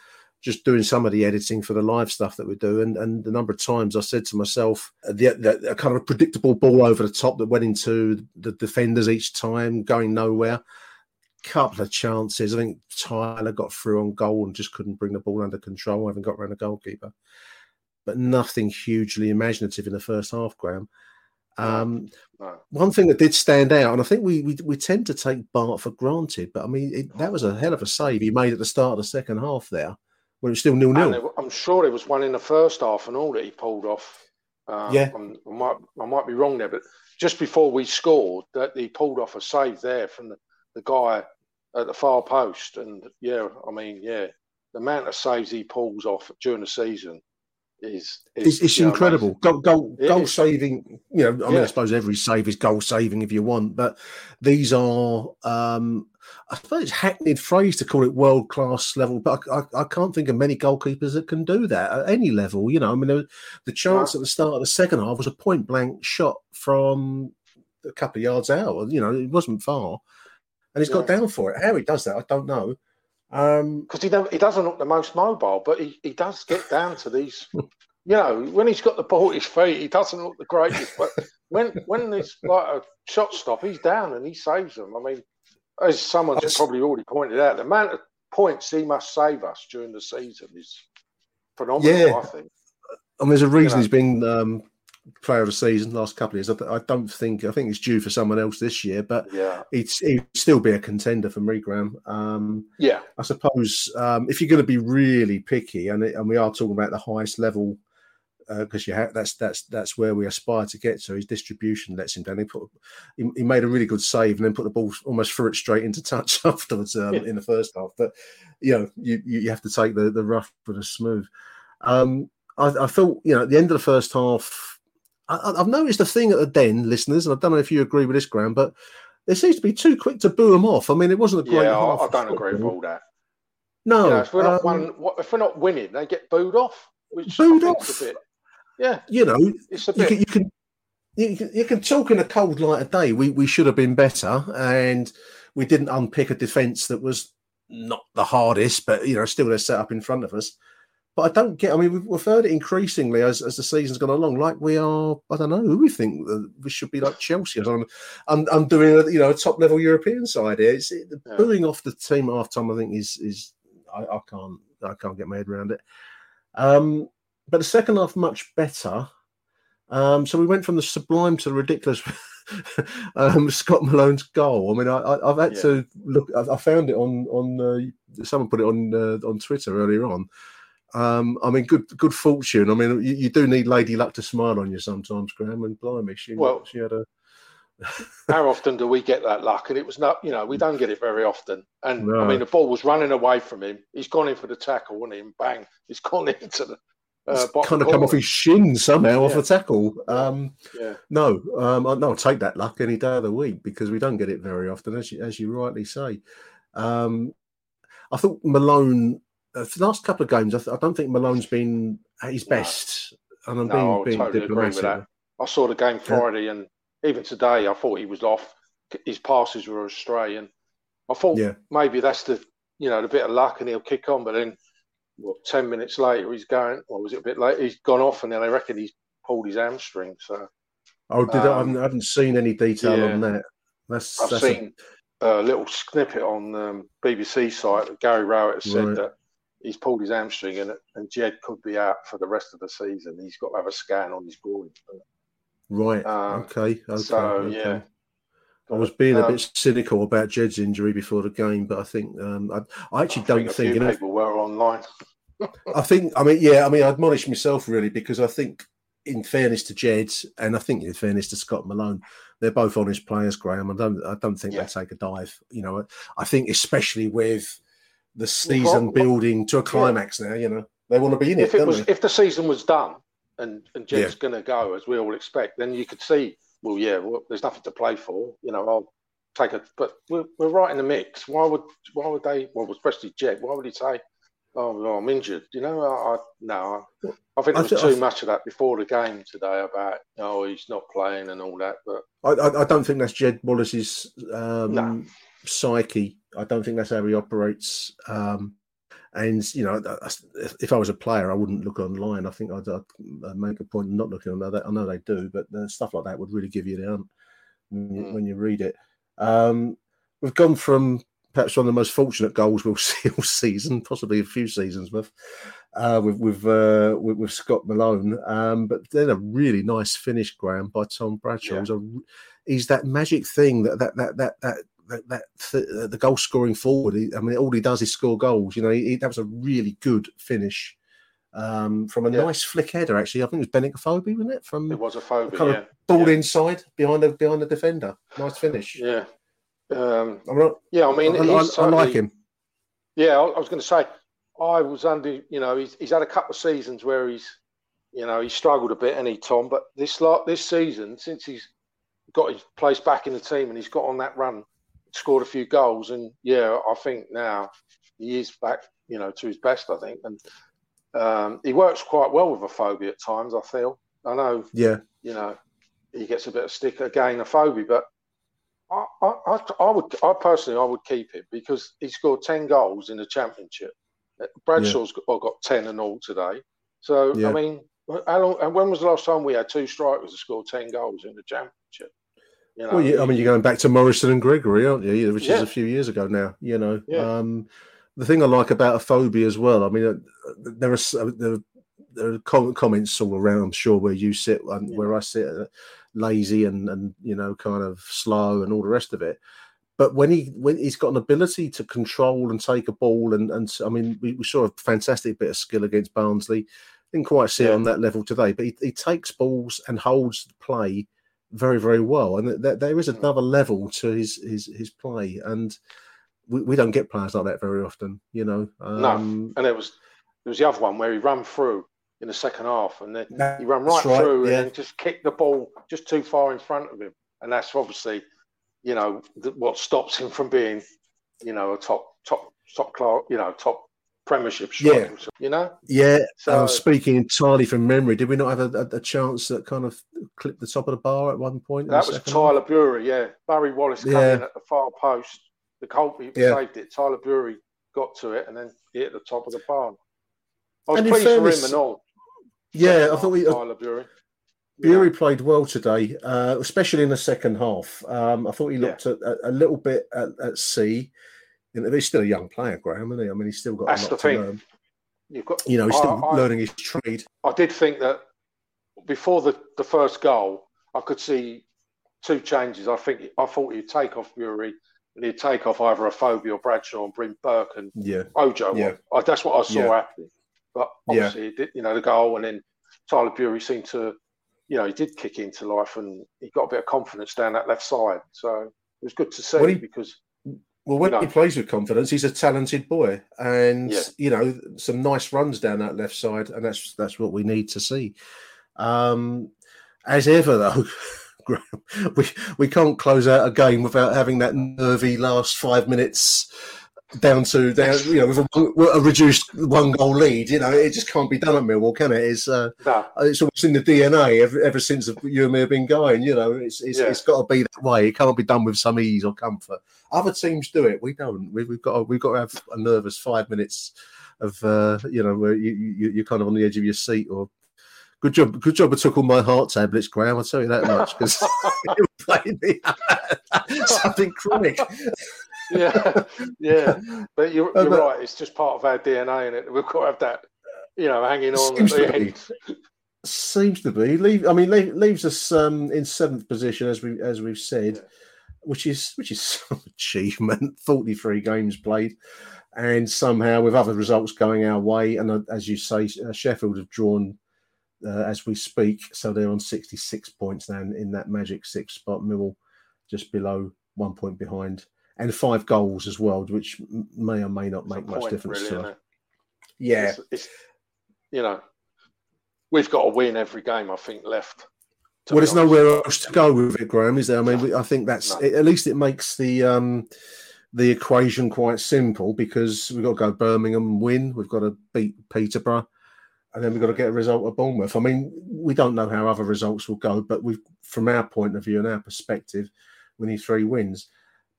just doing some of the editing for the live stuff that we do, and, and the number of times I said to myself, uh, the, the, kind of a predictable ball over the top that went into the defenders each time, going nowhere. Couple of chances. I think Tyler got through on goal and just couldn't bring the ball under control. Having got around the goalkeeper, but nothing hugely imaginative in the first half, Graham. Um. One thing that did stand out, and I think we we, we tend to take Bart for granted, but I mean it, that was a hell of a save he made at the start of the second half there when it was still nil nil. I'm sure there was one in the first half and all that he pulled off. Um, yeah, I'm, i might I might be wrong there, but just before we scored, that he pulled off a save there from the, the guy at the far post. And yeah, I mean, yeah, the amount of saves he pulls off during the season is, is It's, it's you know, incredible. Goal, goal, It goal is. saving. You know, I mean, Yeah. I suppose every save is goal saving if you want, but these are. um I suppose it's hackneyed phrase to call it world class level, but I, I, I can't think of many goalkeepers that can do that at any level. You know, I mean, there- the chance at the start of the second half was a point blank shot from a couple of yards out. You know, it wasn't far, and he's got down for it. How he does that, I don't know. Um, because he don't, he doesn't look the most mobile, but he, he does get down to these. You know, when he's got the ball at his feet, he doesn't look the greatest. But when when it's like a shot stop, he's down and he saves them. I mean, as someone's probably already pointed out, the amount of points he must save us during the season is phenomenal. Yeah. I think. I mean, there's a reason know. he's been um, player of the season last couple of years. I, th- I don't think I think it's due for someone else this year, but Yeah. he'd, he'd still be a contender for me, Graham. Um, Yeah. I suppose um, if you're going to be really picky, and it, and we are talking about the highest level, because you have that's that's that's where we aspire to get to. His distribution lets him down. He put he, he made a really good save and then put the ball almost threw it straight into touch afterwards um, Yeah. in the first half. But you know you you have to take the the rough with the smooth. Um, I, I thought you know at the end of the first half. I, I- I've noticed a thing at the den, listeners, and I don't know if you agree with this, Graham, but there seems to be too quick to boo them off. I mean, it wasn't a great Yeah, I, half. I of don't agree with all that. No, You know, if we're not um, if we're not winning, they get booed off. Which Booed off? a bit. Yeah, you know, it's a you can, you can you can you can talk in a cold light of day. We we should have been better, and we didn't unpick a defence that was not the hardest, but you know, still they're set up in front of us. But I don't get. I mean, we've, we've heard it increasingly as, as the season's gone along. Like we are, I don't know who we think that we should be like Chelsea. I'm, I'm, I'm doing a you know a top level European side here. It's the booing off the team half time. I think is is I, I can't I can't get my head around it. Um, but the second half much better. Um, so we went from the sublime to the ridiculous. um, Scott Malone's goal. I mean, I, I, I've had Yeah. to look. I, I found it on on. Uh, someone put it on uh, on Twitter earlier on. Um, I mean, good good fortune. I mean, you, you do need Lady Luck to smile on you sometimes, Graham. And blimey, she Well- she had a How often do we get that luck? And it was not, you know, we don't get it very often. And No. I mean, the ball was running away from him. He's gone in for the tackle, and him bang, he's gone into the uh, kind of come off his shin somehow off a tackle. Um, Yeah. No, um, I- no, I'll take that luck any day of the week because we don't get it very often, as you, as you rightly say. Um, I thought Malone, uh, the last couple of games, I, th- I don't think Malone's been at his best. And I'm No, being, being totally agree with diplomatic. that. I saw the game Friday, and even today, I thought he was off. His passes were astray, and I thought Yeah. maybe that's the, you know, the bit of luck, and he'll kick on. But then, what, ten minutes later, he's going, or was it a bit late? He's gone off, and then I reckon he's pulled his hamstring. So Oh, did I, I, Um, haven't, I haven't seen any detail on that. That's, I've that's seen a, little snippet on um, BBC site that Gary Rowett has said Right. that he's pulled his hamstring and, and Jed could be out for the rest of the season. He's got to have a scan on his groin. right. Um, okay. Okay. so, okay. yeah. I was being a Um, bit cynical about Jed's injury before the game, but I think um, I, I actually don't a think, know, people were online. I think, I mean, yeah, I mean, I admonish myself really because I think, in fairness to Jed, and I think in fairness to Scott Malone, they're both honest players, Graham. I don't, I don't think they take a dive. You know, I think especially with the season well, building to a climax now, you know, they want to be in it. if it don't was, they? if the season was done and and Jed's Yeah. going to go as we all expect, then you could see, well, yeah, well, there's nothing to play for. You know, I'll take it, but we're, we're right in the mix. Why would why would they? Well, especially Jed. Why would he say, "Oh, no, I'm injured"? You know, I, I no, I, I think there was too much of that before the game today about, oh, he's not playing and all that. But I, I, I don't think that's Jed Wallace's um, No. psyche. I don't think that's how he operates. Um, and you know, if, I was a player, I wouldn't look online. I think I'd, I'd make a point of not looking on that. I know they do, but stuff like that would really give you the hump when you, when you read it. Um, we've gone from perhaps one of the most fortunate goals we'll see all season, possibly a few seasons with, uh, with with, uh, with with Scott Malone. Um, but then a really nice finish, Graham, by Tom Bradshaw. Was a- He's that magic thing that that that that that. That, that th- the goal scoring forward. He, I mean, all he does is score goals. You know, he, that was a really good finish um, from a Yeah. nice flick header. Actually, I think it was Benik Afobe, wasn't it? From it was Afobe. kind yeah. of ball inside behind the behind the defender. Nice finish. Yeah. Um, not, yeah, I mean, I, he's I, I like him. Yeah, I, was going to say, I was under, you know, he's, he's had a couple of seasons where he's, you know, he struggled a bit, any Tom. But this like this season, since he's got his place back in the team and he's got on that run, scored a few goals, and yeah, I think now he is back, you know, to his best. I think, and um, he works quite well with Afobe at times. I feel. I know, Yeah. you know, he gets a bit of stick again, Afobe, but I, I, I, I would, I personally, I would keep him because he scored ten goals in the championship. Uh, Bradshaw's got, got ten and all today. So Yeah. I mean, how long? And when was the last time we had two strikers that scored ten goals in the championship? You know, Well, yeah, I mean, you're going back to Morison and Gregory, aren't you? Yeah, Which is a few years ago now. You know, Yeah. um, the thing I like about Afobe as well. I mean, uh, there are uh, there, are- there are comments all around. I'm sure where you sit and where I sit, uh, lazy and and you know, kind of slow and all the rest of it. But when he when he's got an ability to control and take a ball, and and I mean, we, we saw a fantastic bit of skill against Barnsley. Didn't quite see it on that level today, but he, he takes balls and holds the play very very well, and th- th- there is another level to his his his play, and we, we don't get players like that very often, you know. Um, no, and it was there was the other one where he ran through in the second half, and then he ran right right, through yeah. and just kicked the ball just too far in front of him, and that's obviously, you know, th- what stops him from being, you know, a top top top class, you know, top Premiership Yeah. You know, Yeah, So- uh, speaking entirely from memory, did we not have a, a, chance that kind of clipped the top of the bar at one point? that was Tyler Burey. Yeah, Murray Wallace coming Yeah. in at the far post. The he Yeah. saved it. Tyler Burey got to it and then hit the top of the barn. I was And pleased fairness- for him and all. Yeah, I thought we. Tyler Burey. Burey played well today, uh, especially in the second half. Um, I thought he looked a, a, a little bit at, at sea. Know, he's still a young player, Graham, isn't he? I mean, he's still got That's a lot the to learn. You've got, You know, he's still I- learning his trade. I did think that before the, the first goal, I could see two changes. I think I thought he'd take off Burey and he'd take off either Afobe or Bradshaw and bring Burke and Yeah. Ojo. Yeah. I, that's what I saw Yeah. happening. But obviously, it did, you know, the goal and then Tyler Burey seemed to, you know, he did kick into life and he got a bit of confidence down that left side. So it was good to see When he- because Well, when No. he plays with confidence, he's a talented boy, and Yeah. you know some nice runs down that left side, and that's that's what we need to see. Um, as ever, though, we we can't close out a game without having that nervy last five minutes down to down, you know, with a, a reduced one goal lead. You know, it just can't be done at Millwall, can it? It's uh, No. it's almost in the DNA ever, ever since you and me have been going. You know, it's it's, Yeah. it's got to be that way. It can't be done with some ease or comfort. Other teams do it. We don't. We, we've got to, we've got to have a nervous five minutes of uh, you know where you, you you're kind of on the edge of your seat or. Good job. Good job. I took all my heart tablets, Graham. I'll tell you that much because it played me something chronic. yeah, yeah. But you're, you're but- right. It's just part of our DNA, and it we've got to have that, you know, hanging on at Seems the to be. Seems to be. Leave. I mean, leave, leaves us um, in seventh position as we as we've said, which is which is some achievement. Forty three games played, and somehow with other results going our way, and uh, as you say, uh, Sheffield have drawn uh, as we speak, so they're on sixty six points now in, in that magic six spot. Millwall just below, one point behind, and five goals as well, which may or may not make much point, difference really, to us. it? Yeah, It's, it's, you know, we've got to win every game. I think left. well, there's honest. nowhere else to go with it, Graham. Is there? I mean, we, I think that's No. at least it makes the um, the equation quite simple because we've got to go Birmingham and win. We've got to beat Peterborough, and then we've got to get a result at Bournemouth. I mean, we don't know how other results will go, but we, from our point of view and our perspective, we need three wins.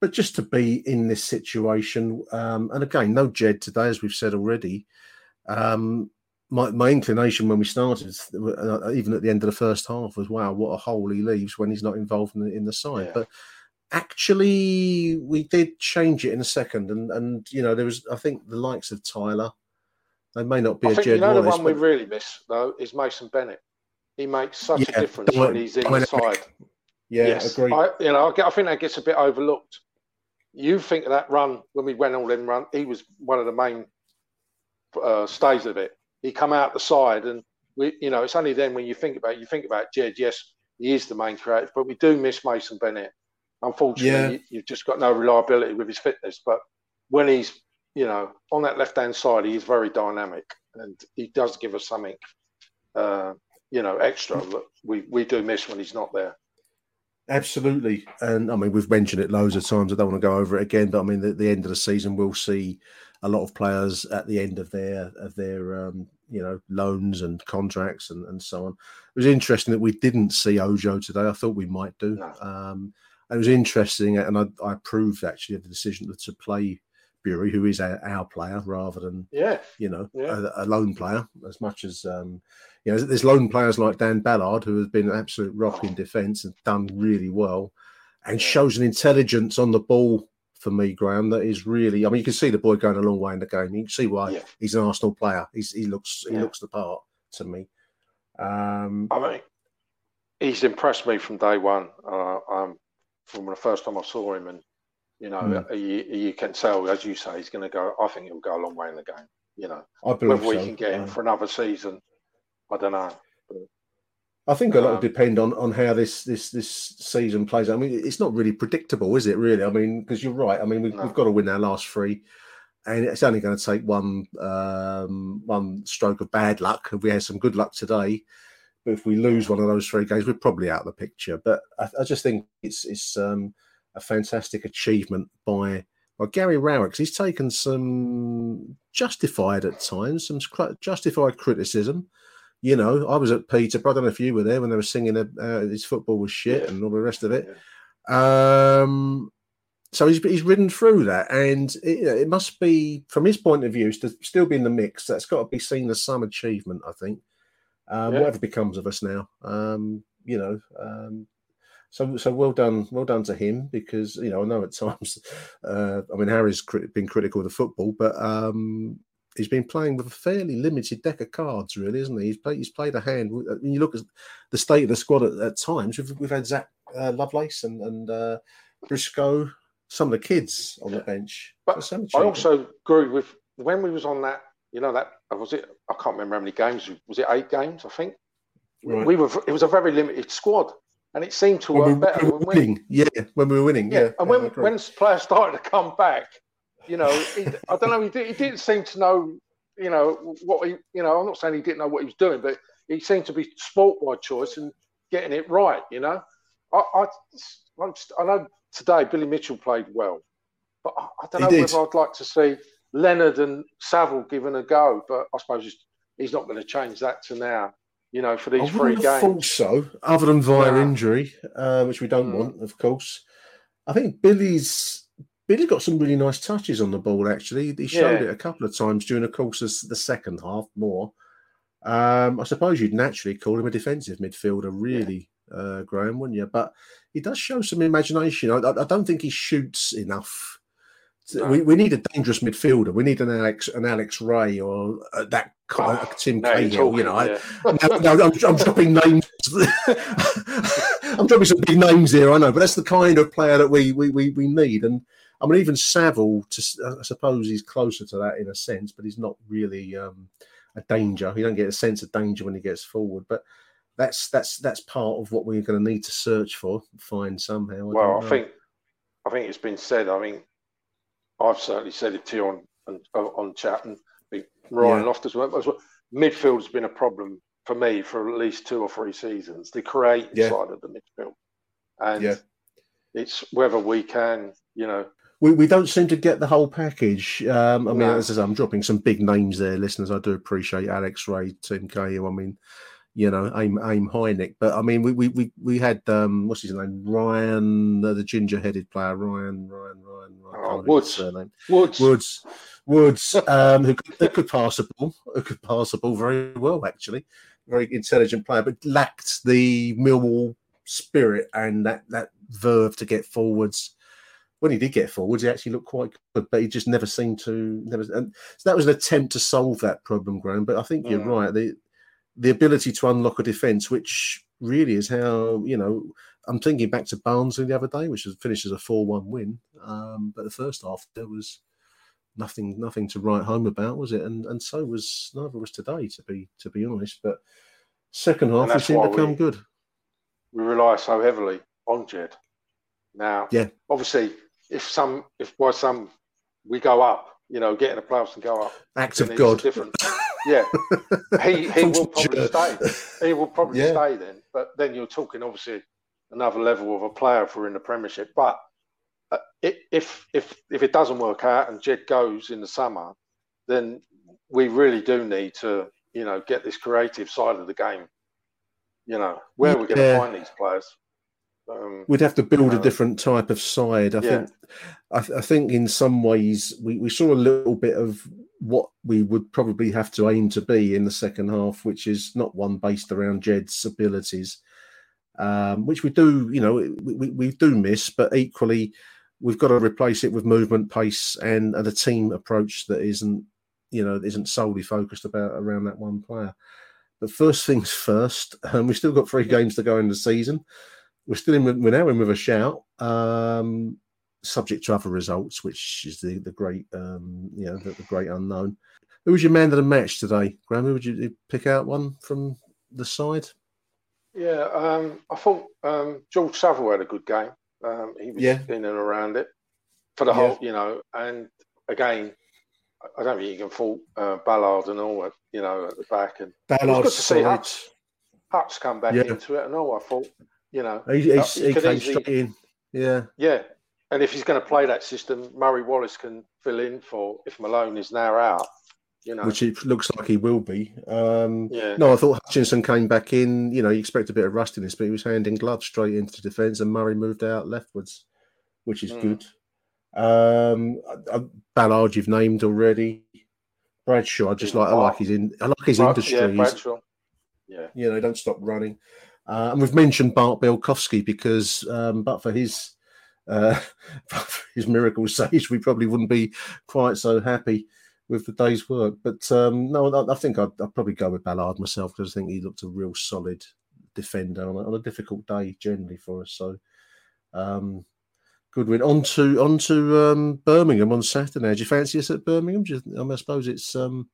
But just to be in this situation, um, and again, no Jed today, as we've said already. Um, my, my inclination when we started, uh, even at the end of the first half, was wow, what a hole he leaves when he's not involved in the, in the side. Yeah. But actually, we did change it in a second, and and you know there was, I think, the likes of Tyler. They may not be I a think Jed you know the Wallace, one we really miss though is Mason Bennett. He makes such Yeah, a difference when he's in the dynamic. side. yeah, yes. I, you know, I, get- I think that gets a bit overlooked. You think of that run when we went all in run, he was one of the main uh, stays of it. He come out the side, and we, you know, it's only then when you think about it, you think about Jed. Yes, he is the main creative, but we do miss Mason Bennett. Unfortunately, Yeah. you, you've just got no reliability with his fitness. But when he's, you know, on that left hand side, he is very dynamic, and he does give us something, uh, you know, extra that we we do miss when he's not there. Absolutely, and I mean we've mentioned it loads of times. I don't want to go over it again, but I mean at the end of the season we'll see a lot of players at the end of their of their um, you know loans and contracts and, and so on. It was interesting that we didn't see Ojo today. I thought we might do. Um, it was interesting, and I, I approved actually of the decision to play Burey, who is our, our player, rather than Yeah. you know Yeah. a, a loan player. As much as um, you know, there's loan players like Dan Ballard who has been an absolute rock in defence and done really well, and shows an intelligence on the ball for me, Graham. That is really. I mean, you can see the boy going a long way in the game. You can see why he's an Arsenal player. He's, he looks he Yeah. looks the part to me. Um, I mean, he's impressed me from day one. Uh, um, from the first time I saw him, and you know, Mm. you, you can tell, as you say, he's going to go. I think he'll go a long way in the game. You know, I believe whether we so, can get him yeah. for another season, I don't know. But, I think a lot will Um, depend on, on how this, this this season plays. I mean, it's not really predictable, is it? Really? I mean, because you're right. I mean, we've, we've got to win our last three, and it's only going to take one um, one stroke of bad luck. If we had some good luck today, but if we lose one of those three games, we're probably out of the picture. But I, I just think it's it's um, a fantastic achievement by by Gary 'cause he's taken some justified at times, some justified criticism. You know, I was at Peterborough. I don't know if you were there when they were singing uh, his football was shit and all the rest of it. Um, so he's he's ridden through that, and it, it must be, from his point of view, to still be in the mix. That's got to be seen as some achievement, I think. Um, Yeah. Whatever becomes of us now, um, you know. Um, so so well done, well done to him because you know I know at times, uh, I mean Harry's crit- been critical of the football, but um, he's been playing with a fairly limited deck of cards, really, isn't he? He's played, he's played a hand. When you look at the state of the squad at, at times, we've, we've had Zak uh, Lovelace and, and uh, Briscoe, some of the kids on the bench. but I also agree with when we was on that. You know that uh, was it. I can't remember how many games. Was it eight games? I think. Right. We were. It was a very limited squad, and it seemed to work when we, better when we were we- winning, yeah, when we were winning, yeah. Yeah, and when when players started to come back, you know, he, I don't know. He, did, he didn't seem to know, you know, what he, you know. I'm not saying he didn't know what he was doing, but he seemed to be sport by choice and getting it right. You know, I I, I'm st- I know today Billy Mitchell played well, but I, I don't know whether I'd like to see Leonard and Saville given a go. But I suppose he's, he's not going to change that to now. You know, for these three games. thought so, other than via No. injury, uh, which we don't Mm. want, of course. I think Billy's Billy got some really nice touches on the ball. Actually, he showed Yeah. it a couple of times during the course of the second half. More, um, I suppose you'd naturally call him a defensive midfielder, really, uh, Graham, wouldn't you? But he does show some imagination. I I don't think he shoots enough. No. We, we need a dangerous midfielder. We need an Alex an Alex Rae or uh, that kind of Tim now you're Cahill. You know, talking, I, no, no, I'm, I'm dropping names. I'm dropping some big names here, I know, but that's the kind of player that we we, we, we need. And I mean, even Saville, to, I suppose he's closer to that in a sense, but he's not really um, a danger. You don't get a sense of danger when he gets forward, but that's that's that's part of what we're going to need to search for, find somehow. I Well, I think I think it's been said. I mean, I've certainly said it to you on on, on chat, and Ryan Yeah. Loftus went as well. Midfield's been a problem for me for at least two or three seasons. The creative Yeah. side of the midfield, and Yeah. it's whether we can, you know, we, we don't seem to get the whole package. Um, I mean, No. as I I'm dropping some big names there, listeners. I do appreciate Alex Rae, Tim Cahill. I mean, you know, aim aim high, Nick. But I mean, we we we, we had um, what's his name, Ryan, uh, the ginger-headed player, Ryan, Ryan, Ryan, Ryan. I can't remember his Woods. surname. Woods. Woods, Woods, um, who, could, who could pass a ball, who could pass a ball very well, actually, very intelligent player, but lacked the Millwall spirit and that that verve to get forwards. When he did get forwards, he actually looked quite good, but he just never seemed to. Never, and so that was an attempt to solve that problem, Graham. But I think you're Mm. right. The the ability to unlock a defence, which really is how you know. I'm thinking back to Barnsley the other day, which was finished as a four-one win. Um, but the first half there was nothing, nothing to write home about, was it? And and so was neither was today, to be to be honest. But second half we that's seem why to come we- good. we rely so heavily on Jed. Now, Yeah. obviously, if some, if by some we go up, you know, get in the playoffs and go up, Act of God. different. Yeah, he he will probably stay. He will probably Yeah. stay then. But then you're talking obviously another level of a player if we're in the Premiership. But uh, if if if it doesn't work out and Jed goes in the summer, then we really do need to you know get this creative side of the game. You know, where are we going to find these players? Um, We'd have to build a uh, different type of side. I Yeah. think. I, th- I think in some ways we, we saw a little bit of what we would probably have to aim to be in the second half, which is not one based around Jed's abilities, um, which we do, you know, we, we, we do miss, but equally we've got to replace it with movement, pace, and, and a team approach that isn't, you know, isn't solely focused about around that one player. But first things first, um, we've still got three games to go in the season. We're still in. with- We're now in with a shout, um, subject to other results, which is the the great, um, you know, the, the great unknown. Who was your man of the match today, Graham? Who would you pick out one from the side? Yeah, um, I thought um, George Saville had a good game. Um, he was Yeah. in and around it for the Yeah. whole, you know. And again, I- don't think you can fault uh, Ballard and all, at, you know, at the back. And Ballard's good to see. Hutch, Hutch come back Yeah. into it and all. I thought, you know, He, uh, he, he came easily- straight in. Yeah, yeah. And if he's going to play that system, Murray Wallace can fill in for if Malone is now out. You know, which it looks like he will be. Um, Yeah. No, I thought Hutchinson came back in. You know, you expect a bit of rustiness, but he was handing gloves straight into defence, and Murray moved out leftwards, which is Mm. good. Um, Ballard, you've named already. Bradshaw, I just like. I like his in. I like his Brad- industry. Yeah, Bradshaw. Yeah. you know, don't stop running. Uh, and we've mentioned Bart Bialkowski because, um, but for his uh, his miracle sage, we probably wouldn't be quite so happy with the day's work. But um, no, I, I think I'd, I'd probably go with Ballard myself because I think he looked a real solid defender on a, on a difficult day generally for us. So um, good win. On to on to um, Birmingham on Saturday. Do you fancy us at Birmingham? You, I, mean, I suppose it's um,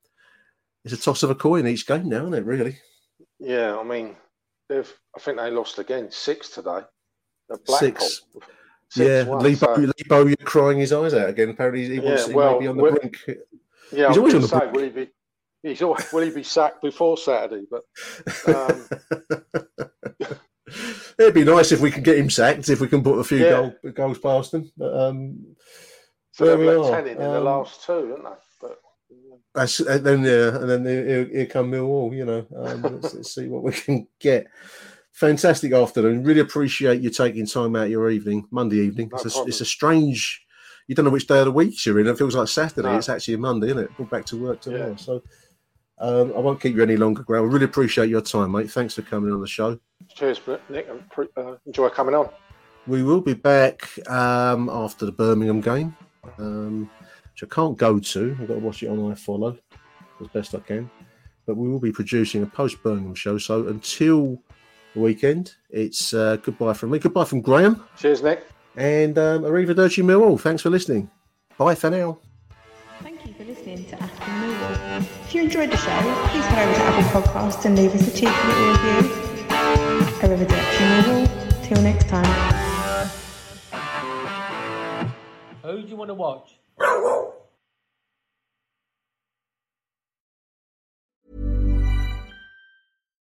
it's a toss of a coin each game now, isn't it? Really. Yeah, I mean, they've. I think they lost again six today. Blackpool. Six. yeah, one, Lebo, so- Lebo, you're crying his eyes out again. Apparently, he wants well, may be on the brink. Yeah, he's I always on the say, brink. will he be? He's always, will he be sacked before Saturday? But um, It'd be nice if we can get him sacked, if we can put a few Yeah. goal, goals past him. But um, so they've let ten in in the Um, last two, haven't they? That's, and then yeah, and then here, here come Millwall. You know, um, let's, let's see what we can get. Fantastic afternoon. Really appreciate you taking time out your evening, Monday evening. No it's, a, it's a strange. You don't know which day of the week you're in. It feels like Saturday. No. It's actually a Monday, isn't it? We're back to work tomorrow. Yeah. So um, I won't keep you any longer, Graham. I really appreciate your time, mate. Thanks for coming on the show. cheers, Nick. uh, enjoy coming on. We will be back um, after the Birmingham game, um, which I can't go to. I've got to watch it on iFollow as best I can. But we will be producing a post Birmingham show. So until the weekend, it's uh, goodbye from me. Goodbye from Graham. Cheers, Nick. And um, Arrivederci Millwall. Thanks for listening. Bye for now. Thank you for listening to Achtung Millwall. If you enjoyed the show, please head over to Apple Podcasts and leave us a cheeky little review. Arrivederci Millwall. Till next time. Who do you want to watch?